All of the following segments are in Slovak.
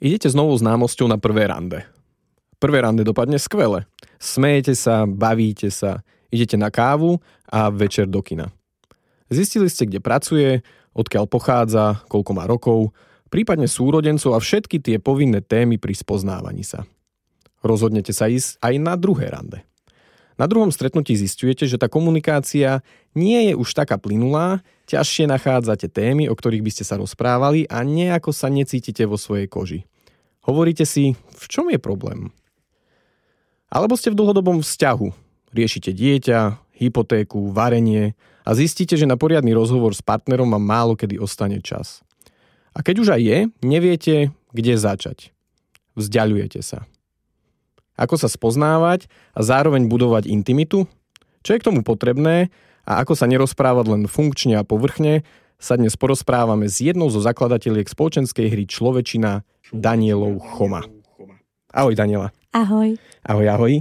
Idete s novou známosťou na prvé rande. Prvé rande dopadne skvele. Smejete sa, bavíte sa, idete na kávu a večer do kina. Zistili ste, kde pracuje, odkiaľ pochádza, koľko má rokov, prípadne súrodencov a všetky tie povinné témy pri spoznávaní sa. Rozhodnete sa ísť aj na druhé rande. Na druhom stretnutí zistujete, že tá komunikácia nie je už taká plynulá, ťažšie nachádzate témy, o ktorých by ste sa rozprávali a nejako sa necítite vo svojej koži. Hovoríte si, v čom je problém? Alebo ste v dlhodobom vzťahu. Riešite dieťa, hypotéku, varenie a zistíte, že na poriadny rozhovor s partnerom vám málo kedy ostane čas. A keď už aj je, neviete, kde začať. Vzdialujete sa. Ako sa spoznávať a zároveň budovať intimitu? Čo je k tomu potrebné a ako sa nerozprávať len funkčne a povrchne, sa dnes porozprávame s jednou zo zakladateliek spoločenskej hry Človečina, Danielou Choma. Ahoj Daniela. Ahoj. Ahoj, ahoj.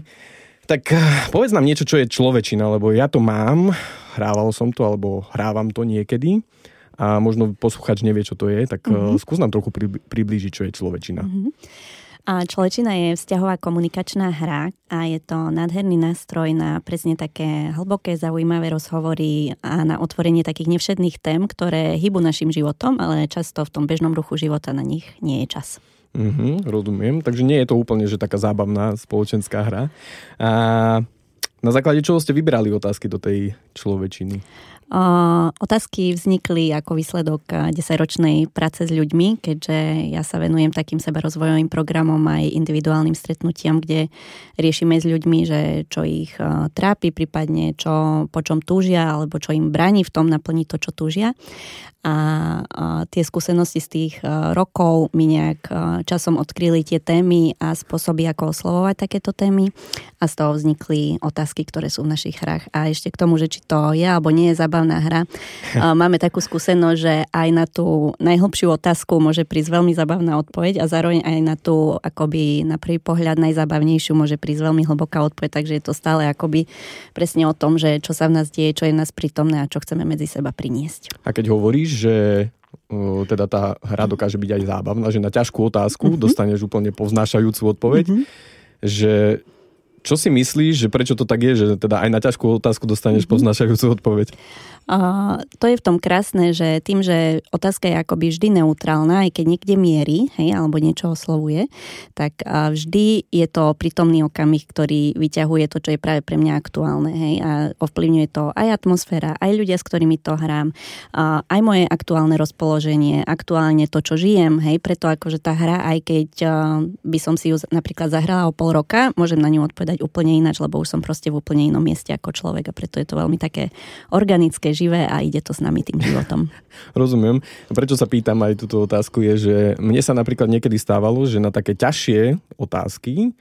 Tak eh, povedz nám niečo, čo je človečina, lebo ja to mám, hrával som to, alebo hrávam to niekedy a možno posluchač nevie, čo to je, tak mm-hmm. skús nám trochu priblížiť, čo je človečina. Mm-hmm. A Človečina je vzťahová komunikačná hra a je to nádherný nástroj na presne také hlboké, zaujímavé rozhovory a na otvorenie takých nevšedných tém, ktoré hýbu našim životom, ale často v tom bežnom ruchu života na nich nie je čas. Mm-hmm, rozumiem. Takže nie je to úplne, že taká zábavná spoločenská hra. A na základe čoho ste vybrali otázky do tej človečiny? Otázky vznikli ako výsledok 10-ročnej práce s ľuďmi, keďže ja sa venujem takým seberozvojovým programom aj individuálnym stretnutiam, kde riešime s ľuďmi, že čo ich trápi, prípadne čo, po čom túžia, alebo čo im bráni v tom naplniť to, čo túžia a, tie skúsenosti z tých rokov mi nejak časom odkryli tie témy a spôsoby, ako oslovovať takéto témy a z toho vznikli otázky, ktoré sú v našich hrách. A ešte k tomu, že či to je alebo nie je zábavná hra, máme takú skúsenosť, že aj na tú najhlbšiu otázku môže prísť veľmi zábavná odpoveď a zároveň aj na tú akoby na prvý pohľad najzábavnejšiu môže prísť veľmi hlboká odpoveď, takže je to stále akoby presne o tom, že čo sa v nás deje, čo je v nás prítomné a čo chceme medzi seba priniesť. A keď hovoríš, že teda tá hra dokáže byť aj zábavná, že na ťažkú otázku mm-hmm. dostaneš úplne povznášajúcu odpoveď, mm-hmm. že čo si myslíš, že prečo to tak je, že teda aj na ťažkú otázku dostaneš mm-hmm. povznášajúcu odpoveď? To je v tom krásne, že tým, že otázka je akoby vždy neutrálna, aj keď niekde mierí, hej, alebo niečo oslovuje, tak vždy je to prítomný okamih, ktorý vyťahuje to, čo je práve pre mňa aktuálne, hej, a ovplyvňuje to aj atmosféra, aj ľudia, s ktorými to hrám, uh, aj moje aktuálne rozpoloženie, aktuálne to, čo žijem, hej, preto akože tá hra, aj keď by som si ju napríklad zahrala o pol roka, môžem na ňu odpovedať úplne ináč, lebo už som proste v úplne inom mieste ako človek a preto je to veľmi také organické, živé a ide to s nami tým životom. Rozumiem. Prečo sa pýtam aj túto otázku je, že mne sa napríklad niekedy stávalo, že na také ťažšie otázky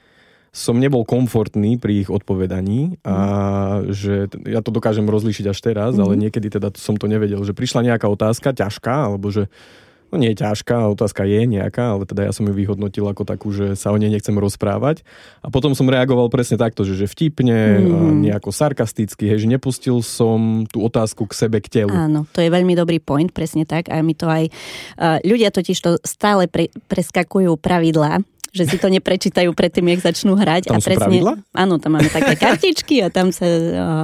som nebol komfortný pri ich odpovedaní a mm. že ja to dokážem rozlíšiť až teraz, mm. ale mhm. niekedy teda som to nevedel, že prišla nejaká otázka ťažká, alebo že no nie je ťažká, otázka je nejaká, ale teda ja som ju vyhodnotil ako takú, že sa o nej nechcem rozprávať. A potom som reagoval presne takto, že, že vtipne, mm. nejako sarkasticky, hej, že nepustil som tú otázku k sebe, k telu. Áno, to je veľmi dobrý point, presne tak. A my to aj... Ľudia totiž to stále pre, preskakujú pravidlá že si to neprečítajú predtým, jak začnú hrať. Tam a presne, pravidla? Áno, tam máme také kartičky a tam sa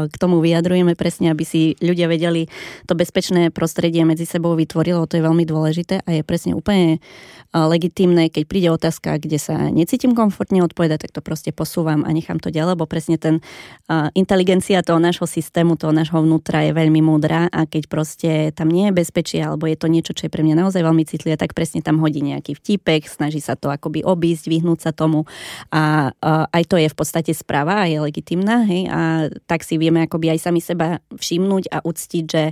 k tomu vyjadrujeme presne, aby si ľudia vedeli to bezpečné prostredie medzi sebou vytvorilo, to je veľmi dôležité a je presne úplne legitimné, keď príde otázka, kde sa necítim komfortne odpovedať, tak to proste posúvam a nechám to ďalej, lebo presne ten inteligencia toho nášho systému, toho nášho vnútra je veľmi múdra a keď proste tam nie je bezpečie alebo je to niečo, čo je pre mňa naozaj veľmi citlivé, tak presne tam hodí nejaký vtipek, snaží sa to akoby obísť vyhnúť sa tomu. A, a aj to je v podstate správa a je legitimná. Hej? A tak si vieme akoby aj sami seba všimnúť a uctiť, že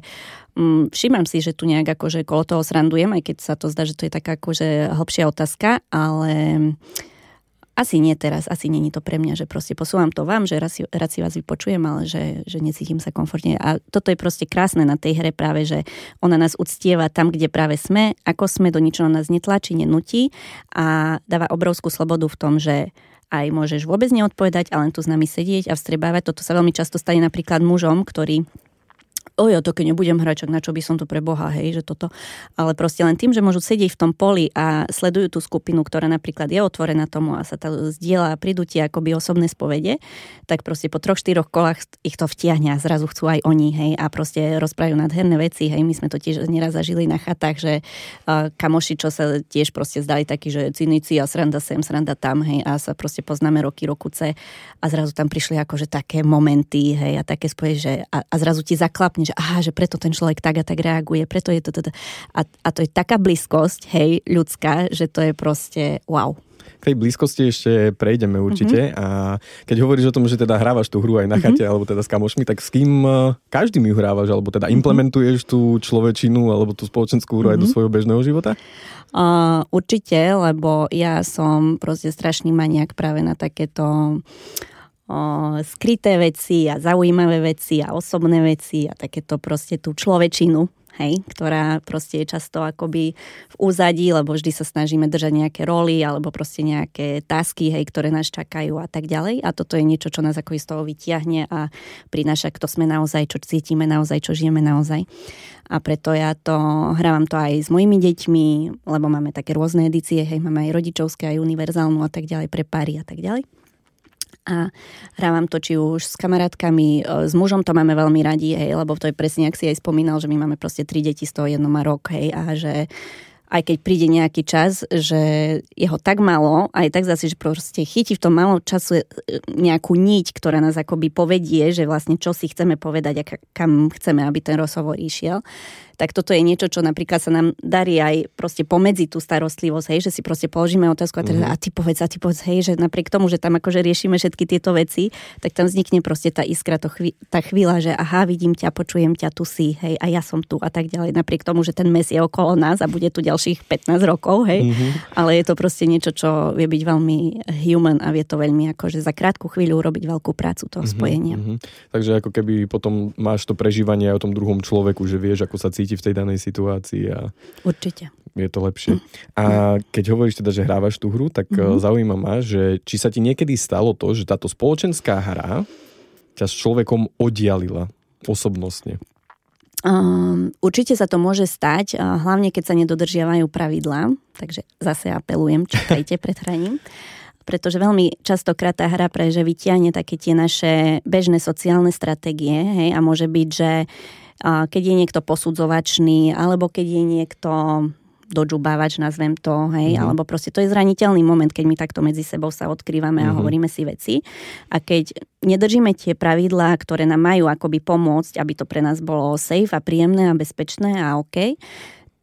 um, všímam si, že tu nejak akože kolo toho srandujem, aj keď sa to zdá, že to je taká akože hlbšia otázka, ale asi nie teraz, asi není to pre mňa, že proste posúvam to vám, že raz raz si vás vypočujem, ale že, že necítim sa komfortne. A toto je proste krásne na tej hre práve, že ona nás uctieva tam, kde práve sme, ako sme, do ničoho nás netlačí, nenutí a dáva obrovskú slobodu v tom, že aj môžeš vôbec neodpovedať, ale len tu s nami sedieť a vstrebávať. Toto sa veľmi často stane napríklad mužom, ktorí o ja to keď nebudem hrať, na čo by som to pre Boha, hej, že toto. Ale proste len tým, že môžu sedieť v tom poli a sledujú tú skupinu, ktorá napríklad je otvorená tomu a sa tá zdieľa a prídu tie akoby osobné spovede, tak proste po troch, štyroch kolách ich to vtiahne a zrazu chcú aj oni, hej, a proste rozprávajú nádherné veci, hej, my sme to tiež neraz zažili na chatách, že uh, kamoši, čo sa tiež proste zdali takí, že cynici a sranda sem, sranda tam, hej, a sa proste poznáme roky, rokuce a zrazu tam prišli akože také momenty, hej, a také spoje, že a, a zrazu ti zaklapne že aha, že preto ten človek tak a tak reaguje, preto je to, to, to. A, a to je taká blízkosť, hej, ľudská, že to je proste wow. K tej blízkosti ešte prejdeme určite mm-hmm. a keď hovoríš o tom, že teda hrávaš tú hru aj na chate mm-hmm. alebo teda s kamošmi, tak s kým e, každým ju hrávaš alebo teda mm-hmm. implementuješ tú človečinu alebo tú spoločenskú hru mm-hmm. aj do mhm. svojho bežného života? Uh, určite, lebo ja som proste strašný maniak práve na takéto o, skryté veci a zaujímavé veci a osobné veci a takéto proste tú človečinu, hej, ktorá proste je často akoby v úzadí, lebo vždy sa snažíme držať nejaké roly alebo proste nejaké tasky, hej, ktoré nás čakajú a tak ďalej. A toto je niečo, čo nás ako z toho vyťahne a prináša, kto sme naozaj, čo cítime naozaj, čo žijeme naozaj. A preto ja to hrávam to aj s mojimi deťmi, lebo máme také rôzne edície, hej, máme aj rodičovské, aj univerzálnu a tak ďalej, pre páry a tak ďalej a hrávam to či už s kamarátkami, e, s mužom to máme veľmi radi, hej, lebo to je presne, ak si aj spomínal, že my máme proste tri deti, z toho jedno má rok, hej, a že aj keď príde nejaký čas, že je ho tak malo, aj tak zase, že proste chytí v tom malom času e, nejakú niť, ktorá nás akoby povedie, že vlastne čo si chceme povedať a kam chceme, aby ten rozhovor išiel tak toto je niečo, čo napríklad sa nám darí aj proste pomedzi tú starostlivosť, hej, že si proste položíme otázku a, teda, mm. a ty povedz, a ty povedz, hej, že napriek tomu, že tam akože riešime všetky tieto veci, tak tam vznikne proste tá iskra, to chví, tá chvíľa, že aha, vidím ťa, počujem ťa, tu si, hej, a ja som tu a tak ďalej, napriek tomu, že ten mes je okolo nás a bude tu ďalších 15 rokov, hej, mm-hmm. ale je to proste niečo, čo vie byť veľmi human a vie to veľmi akože za krátku chvíľu urobiť veľkú prácu toho mm-hmm, spojenia. Mm-hmm. Takže ako keby potom máš to prežívanie aj o tom druhom človeku, že vieš, ako sa cíti cíti v tej danej situácii a Určite. je to lepšie. A keď hovoríš teda, že hrávaš tú hru, tak mm-hmm. zaujíma ma, že či sa ti niekedy stalo to, že táto spoločenská hra ťa s človekom oddialila osobnostne. Um, určite sa to môže stať, hlavne keď sa nedodržiavajú pravidlá, takže zase apelujem, čakajte pred hraním pretože veľmi častokrát tá hra pre že vytiahne také tie naše bežné sociálne stratégie hej, a môže byť, že keď je niekto posudzovačný, alebo keď je niekto dožubávač, nazvem to, hej, mm-hmm. alebo proste to je zraniteľný moment, keď my takto medzi sebou sa odkrývame mm-hmm. a mhm. hovoríme si veci. A keď nedržíme tie pravidlá, ktoré nám majú akoby pomôcť, aby to pre nás bolo safe a príjemné a bezpečné a OK,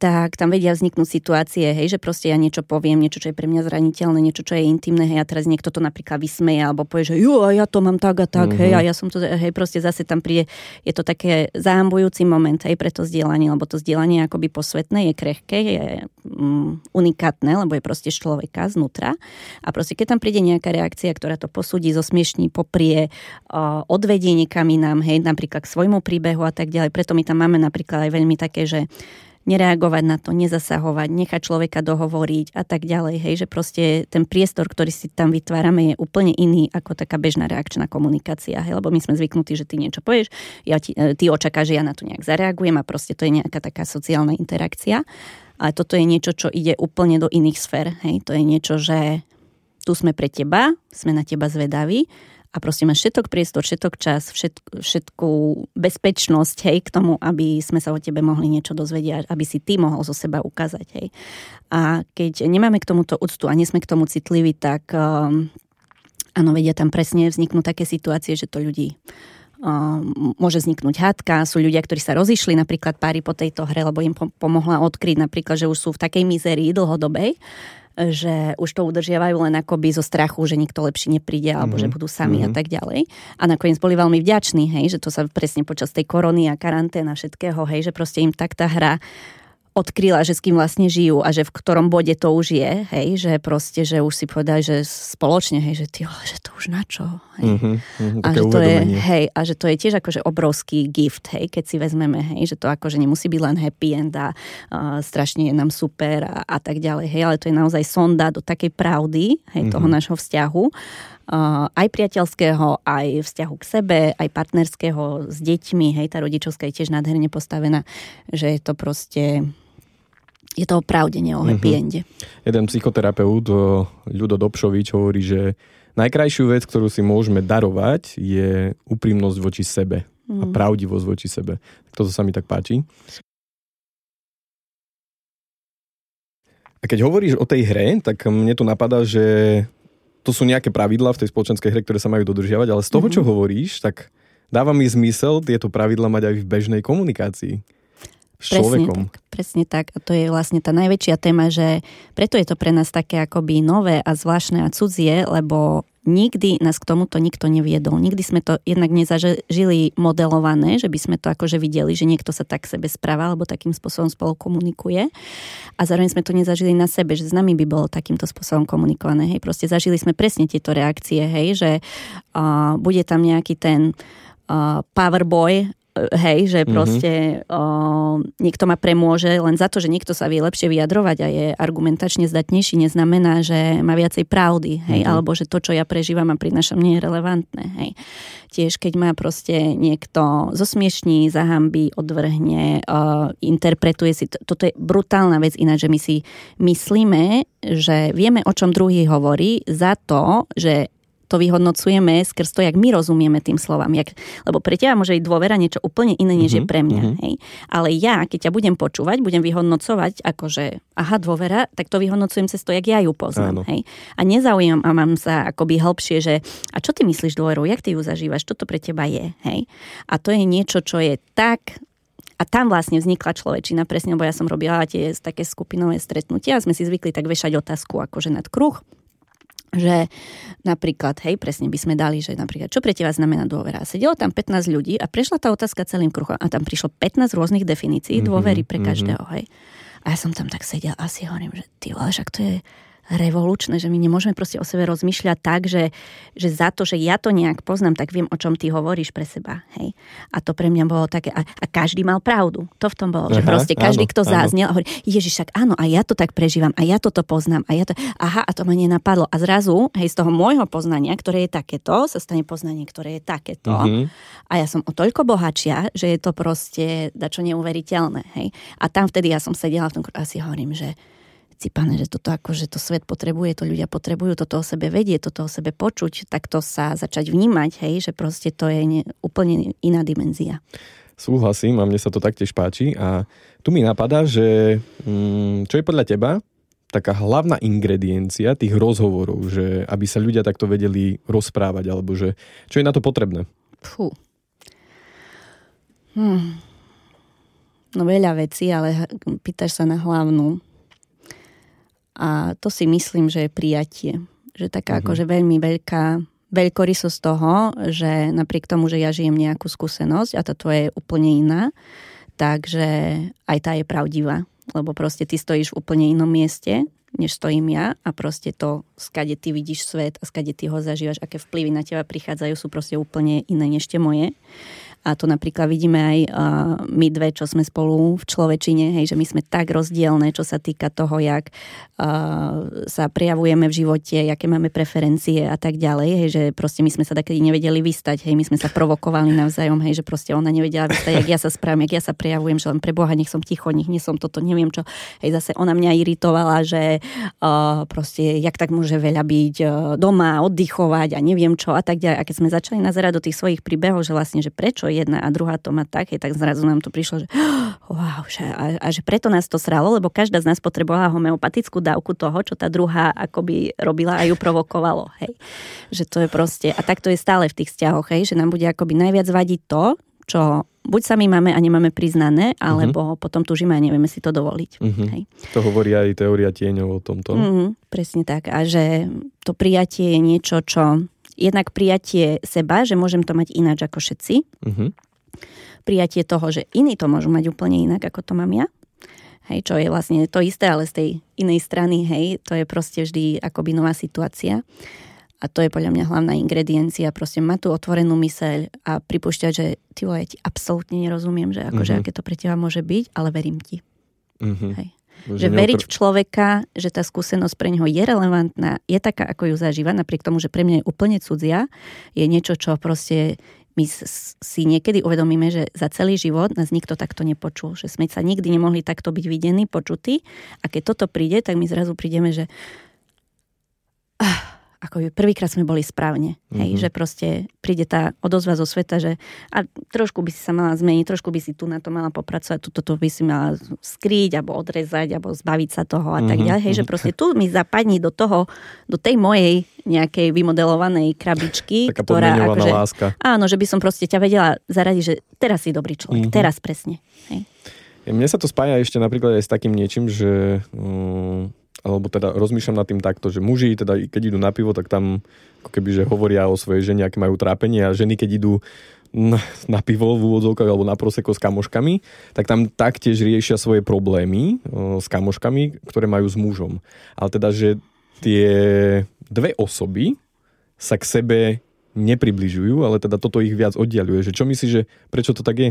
tak tam vedia vzniknúť situácie, hej, že proste ja niečo poviem, niečo, čo je pre mňa zraniteľné, niečo, čo je intimné, hej, a teraz niekto to napríklad vysmeje alebo povie, že jo, a ja to mám tak a tak, mm-hmm. hej, a ja som to, hej, proste zase tam príde, je to také zahambujúci moment, hej, pre to zdieľanie, lebo to zdieľanie akoby posvetné je krehké, je mm, unikátne, lebo je proste z človeka znútra a proste keď tam príde nejaká reakcia, ktorá to posúdi, zosmiešní, poprie, uh, odvedie niekam inám, hej, napríklad k svojmu príbehu a tak ďalej, preto my tam máme napríklad aj veľmi také, že nereagovať na to, nezasahovať, nechať človeka dohovoriť a tak ďalej. Hej, že proste ten priestor, ktorý si tam vytvárame, je úplne iný ako taká bežná reakčná komunikácia. Hej, lebo my sme zvyknutí, že ty niečo povieš, ja ti, e, ty očakáš, že ja na to nejak zareagujem a proste to je nejaká taká sociálna interakcia. Ale toto je niečo, čo ide úplne do iných sfér. Hej, to je niečo, že tu sme pre teba, sme na teba zvedaví a proste máš všetok priestor, všetok čas, všetk, všetkú bezpečnosť, hej, k tomu, aby sme sa o tebe mohli niečo dozvedieť, aby si ty mohol zo seba ukázať, hej. A keď nemáme k tomuto úctu a nie sme k tomu citliví, tak um, áno, vedia tam presne vzniknú také situácie, že to ľudí um, môže vzniknúť hádka. Sú ľudia, ktorí sa rozišli napríklad páry po tejto hre, lebo im pomohla odkryť napríklad, že už sú v takej mizerii dlhodobej, že už to udržiavajú len akoby zo strachu, že nikto lepší nepríde alebo mm-hmm. že mhm. budú sami mm-hmm. a mhm. tak ďalej. A nakoniec boli veľmi vďační, hej, že to sa presne počas tej korony a karanténa všetkého, hej, že proste im tak tá hra odkryla, že s kým vlastne žijú a že v ktorom bode to už je, hej, že proste, že už si povedali, že spoločne, hej, že ty, že to už na čo, hej. Mm-hmm, mm-hmm, a že to je, hej, a že to je tiež akože obrovský gift, hej, keď si vezmeme, hej, že to akože nemusí byť len happy end a uh, strašne je nám super a, a tak ďalej, hej, ale to je naozaj sonda do takej pravdy, hej, mm-hmm. toho nášho vzťahu aj priateľského, aj vzťahu k sebe, aj partnerského s deťmi, hej, tá rodičovská je tiež nádherne postavená, že je to proste je to pravde, nie o happy mm-hmm. ende. Jeden psychoterapeut, Ľudo Dobšovič, hovorí, že najkrajšiu vec, ktorú si môžeme darovať, je úprimnosť voči sebe mm. a mhm. pravdivosť voči sebe. Toto sa mi tak páči. A keď hovoríš o tej hre, tak mne tu napadá, že to sú nejaké pravidlá v tej spoločenskej hre, ktoré sa majú dodržiavať, ale z toho, mm-hmm. čo hovoríš, tak dáva mi zmysel tieto pravidlá mať aj v bežnej komunikácii s človekom. Presne tak, presne tak. A to je vlastne tá najväčšia téma, že preto je to pre nás také akoby nové a zvláštne a cudzie, lebo nikdy nás k tomuto nikto neviedol. Nikdy sme to jednak nezažili modelované, že by sme to akože videli, že niekto sa tak sebe správa alebo takým spôsobom spolu komunikuje. A zároveň sme to nezažili na sebe, že s nami by bolo takýmto spôsobom komunikované. Hej, proste zažili sme presne tieto reakcie, hej, že uh, bude tam nejaký ten uh, power boy, hej, že mhm. proste mm-hmm. o, niekto ma premôže len za to, že niekto sa vie lepšie vyjadrovať a je argumentačne zdatnejší, neznamená, že má viacej pravdy, hej, mm-hmm. alebo že to, čo ja prežívam a prinášam, nie je relevantné, hej. Tiež keď ma proste niekto zosmiešní, zahambí, odvrhne, o, interpretuje si, toto je brutálna vec ináč, že my si myslíme, že vieme, o čom druhý hovorí za to, že to vyhodnocujeme skrz to, jak my rozumieme tým slovám. Jak, lebo pre teba môže byť dôvera niečo úplne iné, než mm-hmm, je mhm, pre mňa. Mm-hmm. Hej? Ale ja, keď ťa budem počúvať, budem vyhodnocovať ako, že aha, dôvera, tak to vyhodnocujem cez to, jak ja ju poznám. Hej? A nezaujímam a mám sa akoby hĺbšie, že a čo ty myslíš dôverou, jak ty ju zažívaš, čo to pre teba je. Hej? A to je niečo, čo je tak a tam vlastne vznikla človečina, presne, lebo ja som robila tie také skupinové stretnutia a sme si zvykli tak vešať otázku akože nad kruh že napríklad, hej, presne by sme dali, že napríklad, čo pre teba znamená dôvera? Sedelo tam 15 ľudí a prešla tá otázka celým kruhom a tam prišlo 15 rôznych definícií mm-hmm, dôvery pre mhm. každého, hej. A ja som tam tak sedel a si hovorím, že ty vole, však to je revolučné, že my nemôžeme proste o sebe rozmýšľať tak, že, že za to, že ja to nejak poznám, tak viem, o čom ty hovoríš pre seba. Hej. A to pre mňa bolo také, a, a každý mal pravdu. To v tom bolo, aha, že proste každý, áno, kto záznel, a hovorí, Ježiš, však áno, a ja to tak prežívam, a ja toto poznám, a ja to, aha, a to ma nenapadlo. A zrazu, hej, z toho môjho poznania, ktoré je takéto, sa stane poznanie, ktoré je takéto. Uh-huh. A ja som o toľko bohatšia, že je to proste dačo neuveriteľné. Hej. A tam vtedy ja som sedela v tom a si hovorím, že pane, že toto ako, že to svet potrebuje, to ľudia potrebujú, toto o sebe vedieť, toto o sebe počuť, tak to sa začať vnímať, hej, že proste to je ne, úplne iná dimenzia. Súhlasím a mne sa to taktiež páči a tu mi napadá, že mm, čo je podľa teba taká hlavná ingrediencia tých rozhovorov, že aby sa ľudia takto vedeli rozprávať, alebo že čo je na to potrebné? Fú. Hm. No veľa vecí, ale pýtaš sa na hlavnú. A to si myslím, že je prijatie. Že taká uh-huh. akože veľmi veľká veľkorysosť toho, že napriek tomu, že ja žijem nejakú skúsenosť a táto je úplne iná, takže aj tá je pravdivá. Lebo proste ty stojíš v úplne inom mieste, než stojím ja a proste to, skade ty vidíš svet a skade ty ho zažívaš, aké vplyvy na teba prichádzajú, sú proste úplne iné než tie moje. A to napríklad vidíme aj uh, my dve, čo sme spolu v človečine, hej, že my sme tak rozdielne, čo sa týka toho, jak uh, sa prejavujeme v živote, aké máme preferencie a tak ďalej, hej, že proste my sme sa takedy nevedeli vystať, hej, my sme sa provokovali navzájom, hej, že proste ona nevedela vystať, jak ja sa správam, jak ja sa prejavujem, že len pre Boha nech som ticho, nech nie som toto, neviem čo. Hej, zase ona mňa iritovala, že uh, proste, jak tak môže veľa byť uh, doma, oddychovať a neviem čo a tak ďalej. A keď sme začali nazerať do tých svojich príbehov, že vlastne, že prečo jedna a druhá to má také, tak zrazu nám to prišlo, že wow, že, a, a že preto nás to sralo, lebo každá z nás potrebovala homeopatickú dávku toho, čo tá druhá akoby robila a ju provokovalo. Hej. Že to je proste, a tak to je stále v tých vzťahoch, hej, že nám bude akoby najviac vadiť to, čo buď sami máme a nemáme priznané, alebo uh-huh. potom tužíme a nevieme si to dovoliť. Uh-huh. Hej. To hovorí aj teória tieňov o tomto. Uh-huh, presne tak. A že to prijatie je niečo, čo jednak prijatie seba, že môžem to mať ináč ako všetci. Uh-huh. Prijatie toho, že iní to môžu mať úplne inak, ako to mám ja. Hej, čo je vlastne to isté, ale z tej inej strany, hej, to je proste vždy akoby nová situácia. A to je podľa mňa hlavná ingrediencia, proste mať tú otvorenú myseľ a pripúšťať, že ty vole, ja ti absolútne nerozumiem, že akože, uh-huh. aké to pre teba môže byť, ale verím ti. Uh-huh. Hej. Že, že veriť v človeka, že tá skúsenosť pre neho je relevantná, je taká, ako ju zažíva, napriek tomu, že pre mňa je úplne cudzia, je niečo, čo proste my si niekedy uvedomíme, že za celý život nás nikto takto nepočul, že sme sa nikdy nemohli takto byť videní, počutí. A keď toto príde, tak my zrazu prídeme, že ah, ako prvýkrát sme boli správne. Mm-hmm. Hej, mhm. že proste príde tá odozva zo sveta, že a trošku by si sa mala zmeniť, trošku by si tu na to mala popracovať, tuto to by si mala skríť, alebo odrezať, alebo zbaviť sa toho a mm-hmm. tak mhm, ďalej. Hej, že mhm. proste tu mi zapadni do toho, do tej mojej nejakej vymodelovanej krabičky, Taká ktorá akože, láska. Áno, že by som proste ťa vedela zaradiť, že teraz si dobrý človek, mm-hmm. teraz presne. Hej. Mne sa to spája ešte napríklad aj s takým niečím, že um, alebo teda rozmýšľam nad tým takto, že muži, teda keď idú na pivo, tak tam ako keby, že hovoria o svojej žene, aké majú trápenie a ženy, keď idú na, na pivo v úvodzovkách alebo na proseko s kamoškami, tak tam taktiež riešia svoje problémy o, s kamoškami, ktoré majú s mužom. Ale teda, že tie dve osoby sa k sebe nepribližujú, ale teda toto ich viac oddialuje. Že čo myslíš, že prečo to tak je?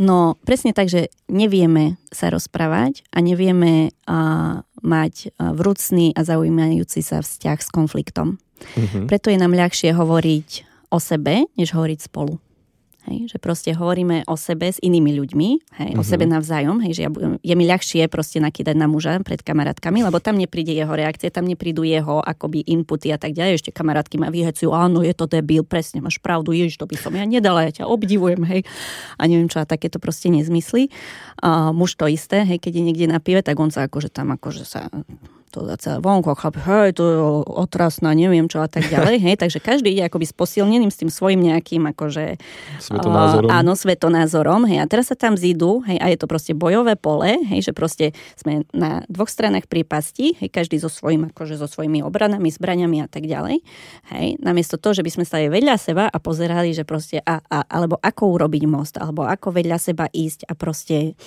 No presne tak, že nevieme sa rozprávať a nevieme a, mať vrúcný a zaujímajúci sa vzťah s konfliktom. Mm-hmm. Preto je nám ľahšie hovoriť o sebe, než hovoriť spolu. Hej, že proste hovoríme o sebe s inými ľuďmi, hej, mm-hmm. o mhm. sebe navzájom, hej, že ja, je mi ľahšie proste nakýdať na muža pred kamarátkami, lebo tam nepríde jeho reakcie, tam neprídu jeho akoby inputy a tak ďalej. Ešte kamarátky ma vyhecujú, áno, je to debil, presne, máš pravdu, ježiš, to by som ja nedala, ja ťa obdivujem, hej. A neviem čo, a takéto proste nezmysly. A muž to isté, hej, keď je niekde na pive, tak on sa akože tam akože sa to za celé vonko, chlap, hej, to je otrasná, neviem čo a tak ďalej, hej, takže každý ide akoby s posilneným, s tým svojim nejakým akože... Svetonázorom. Uh, áno, svetonázorom, hej, a teraz sa tam zídu, hej, a je to proste bojové pole, hej, že proste sme na dvoch stranách prípasti, hej, každý so svojím, akože so svojimi obranami, zbraniami a tak ďalej, hej, namiesto toho, že by sme stali vedľa seba a pozerali, že proste, a, a, alebo ako urobiť most, alebo ako vedľa seba ísť a proste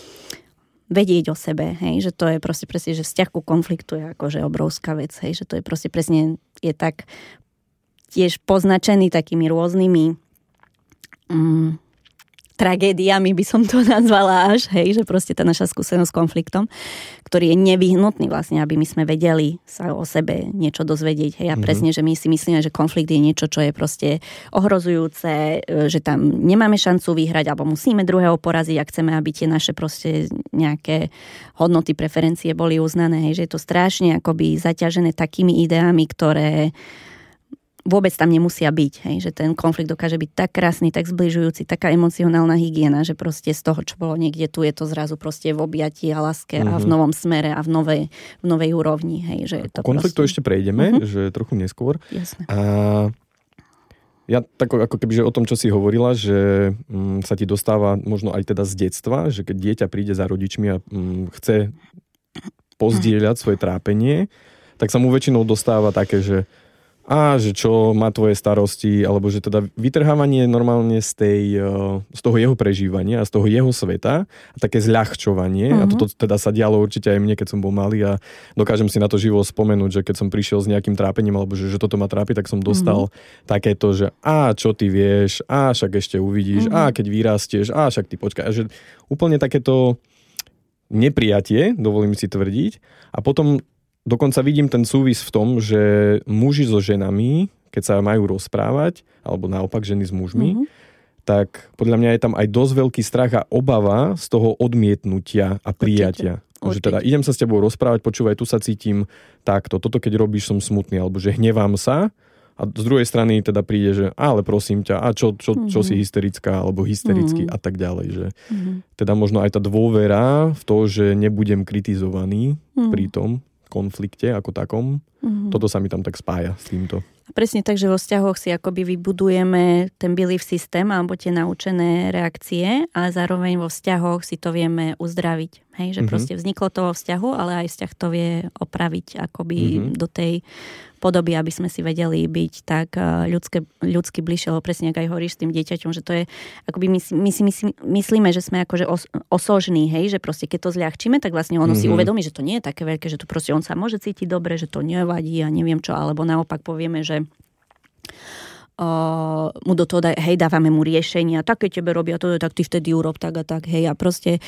vedieť o sebe, hej, že to je proste presne, že vzťah ku konfliktu je akože obrovská vec, hej, že to je proste presne, je tak tiež poznačený takými rôznymi mm, tragédiami by som to nazvala až, hej, že proste tá naša skúsenosť s konfliktom, ktorý je nevyhnutný vlastne, aby my sme vedeli sa o sebe niečo dozvedieť, hej, a mm-hmm. presne, že my si myslíme, že konflikt je niečo, čo je proste ohrozujúce, e, že tam nemáme šancu vyhrať, alebo musíme druhého poraziť, ak chceme, aby tie naše proste nejaké hodnoty, preferencie boli uznané, hej, že je to strašne akoby zaťažené takými ideami, ktoré vôbec tam nemusia byť. Hej? Že ten konflikt dokáže byť tak krásny, tak zbližujúci, taká emocionálna hygiena, že proste z toho, čo bolo niekde tu, je to zrazu proste v objatí a láske mm-hmm. a v mhm. novom smere a v novej, v novej úrovni. Hej? Že je to konfliktu proste... ešte prejdeme, mm-hmm. že trochu neskôr. Jasne. A ja tak ako keby, že o tom, čo si hovorila, že mm, sa ti dostáva možno aj teda z detstva, že keď dieťa príde za rodičmi a mm, chce pozdieľať svoje trápenie, tak sa mu väčšinou dostáva také, že a že čo má tvoje starosti, alebo že teda vytrhávanie normálne z, tej, eh, z toho jeho prežívania a z toho jeho sveta a také zľahčovanie mm-hmm. a toto teda sa dialo určite aj mne, keď som bol malý a dokážem si na to živo spomenúť, že keď som prišiel s nejakým trápením alebo že, že toto ma trápi, tak som dostal mm-hmm. takéto, že a čo ty vieš, a však ešte uvidíš, mm-hmm. a keď vyrastieš, a však ty počkaj. Že úplne takéto neprijatie, dovolím si tvrdiť. A potom Dokonca vidím ten súvis v tom, že muži so ženami, keď sa majú rozprávať, alebo naopak ženy s mužmi, mm-hmm. tak podľa mňa je tam aj dosť veľký strach a obava z toho odmietnutia a prijatia. Určite. Že teda idem sa s tebou rozprávať, počúvaj, tu sa cítim takto, toto keď robíš som smutný, alebo že hnevám sa, a z druhej strany teda príde, že ale prosím ťa, a čo, čo, čo mm-hmm. si hysterická alebo hysterický mm-hmm. a tak ďalej. Že mm-hmm. Teda možno aj tá dôvera v to, že nebudem kritizovaný mm-hmm. pri tom, konflikte ako takom. Mm-hmm. Toto sa mi tam tak spája s týmto. Presne tak, že vo vzťahoch si akoby vybudujeme ten belief systém alebo tie naučené reakcie a zároveň vo vzťahoch si to vieme uzdraviť. Hej, že mm-hmm. proste vzniklo to vo vzťahu, ale aj vzťah to vie opraviť akoby mm-hmm. do tej podoby, aby sme si vedeli byť tak eh, ľudské, ľudsky bližšie, lebo presne ak aj hovoríš s tým dieťaťom, že to je, akoby my, my si my, myslíme, že sme akože os, osožní, hej, že proste keď to zľahčíme, tak vlastne ono mm-hmm. si mhm. uvedomí, že to nie je také veľké, že to proste on sa môže cítiť dobre, že to nevadí a neviem čo, alebo naopak povieme, že Uh, mu do toho daj, hej, dávame mu riešenia, také tebe robia to, tak ty vtedy urob tak a tak, hej, a proste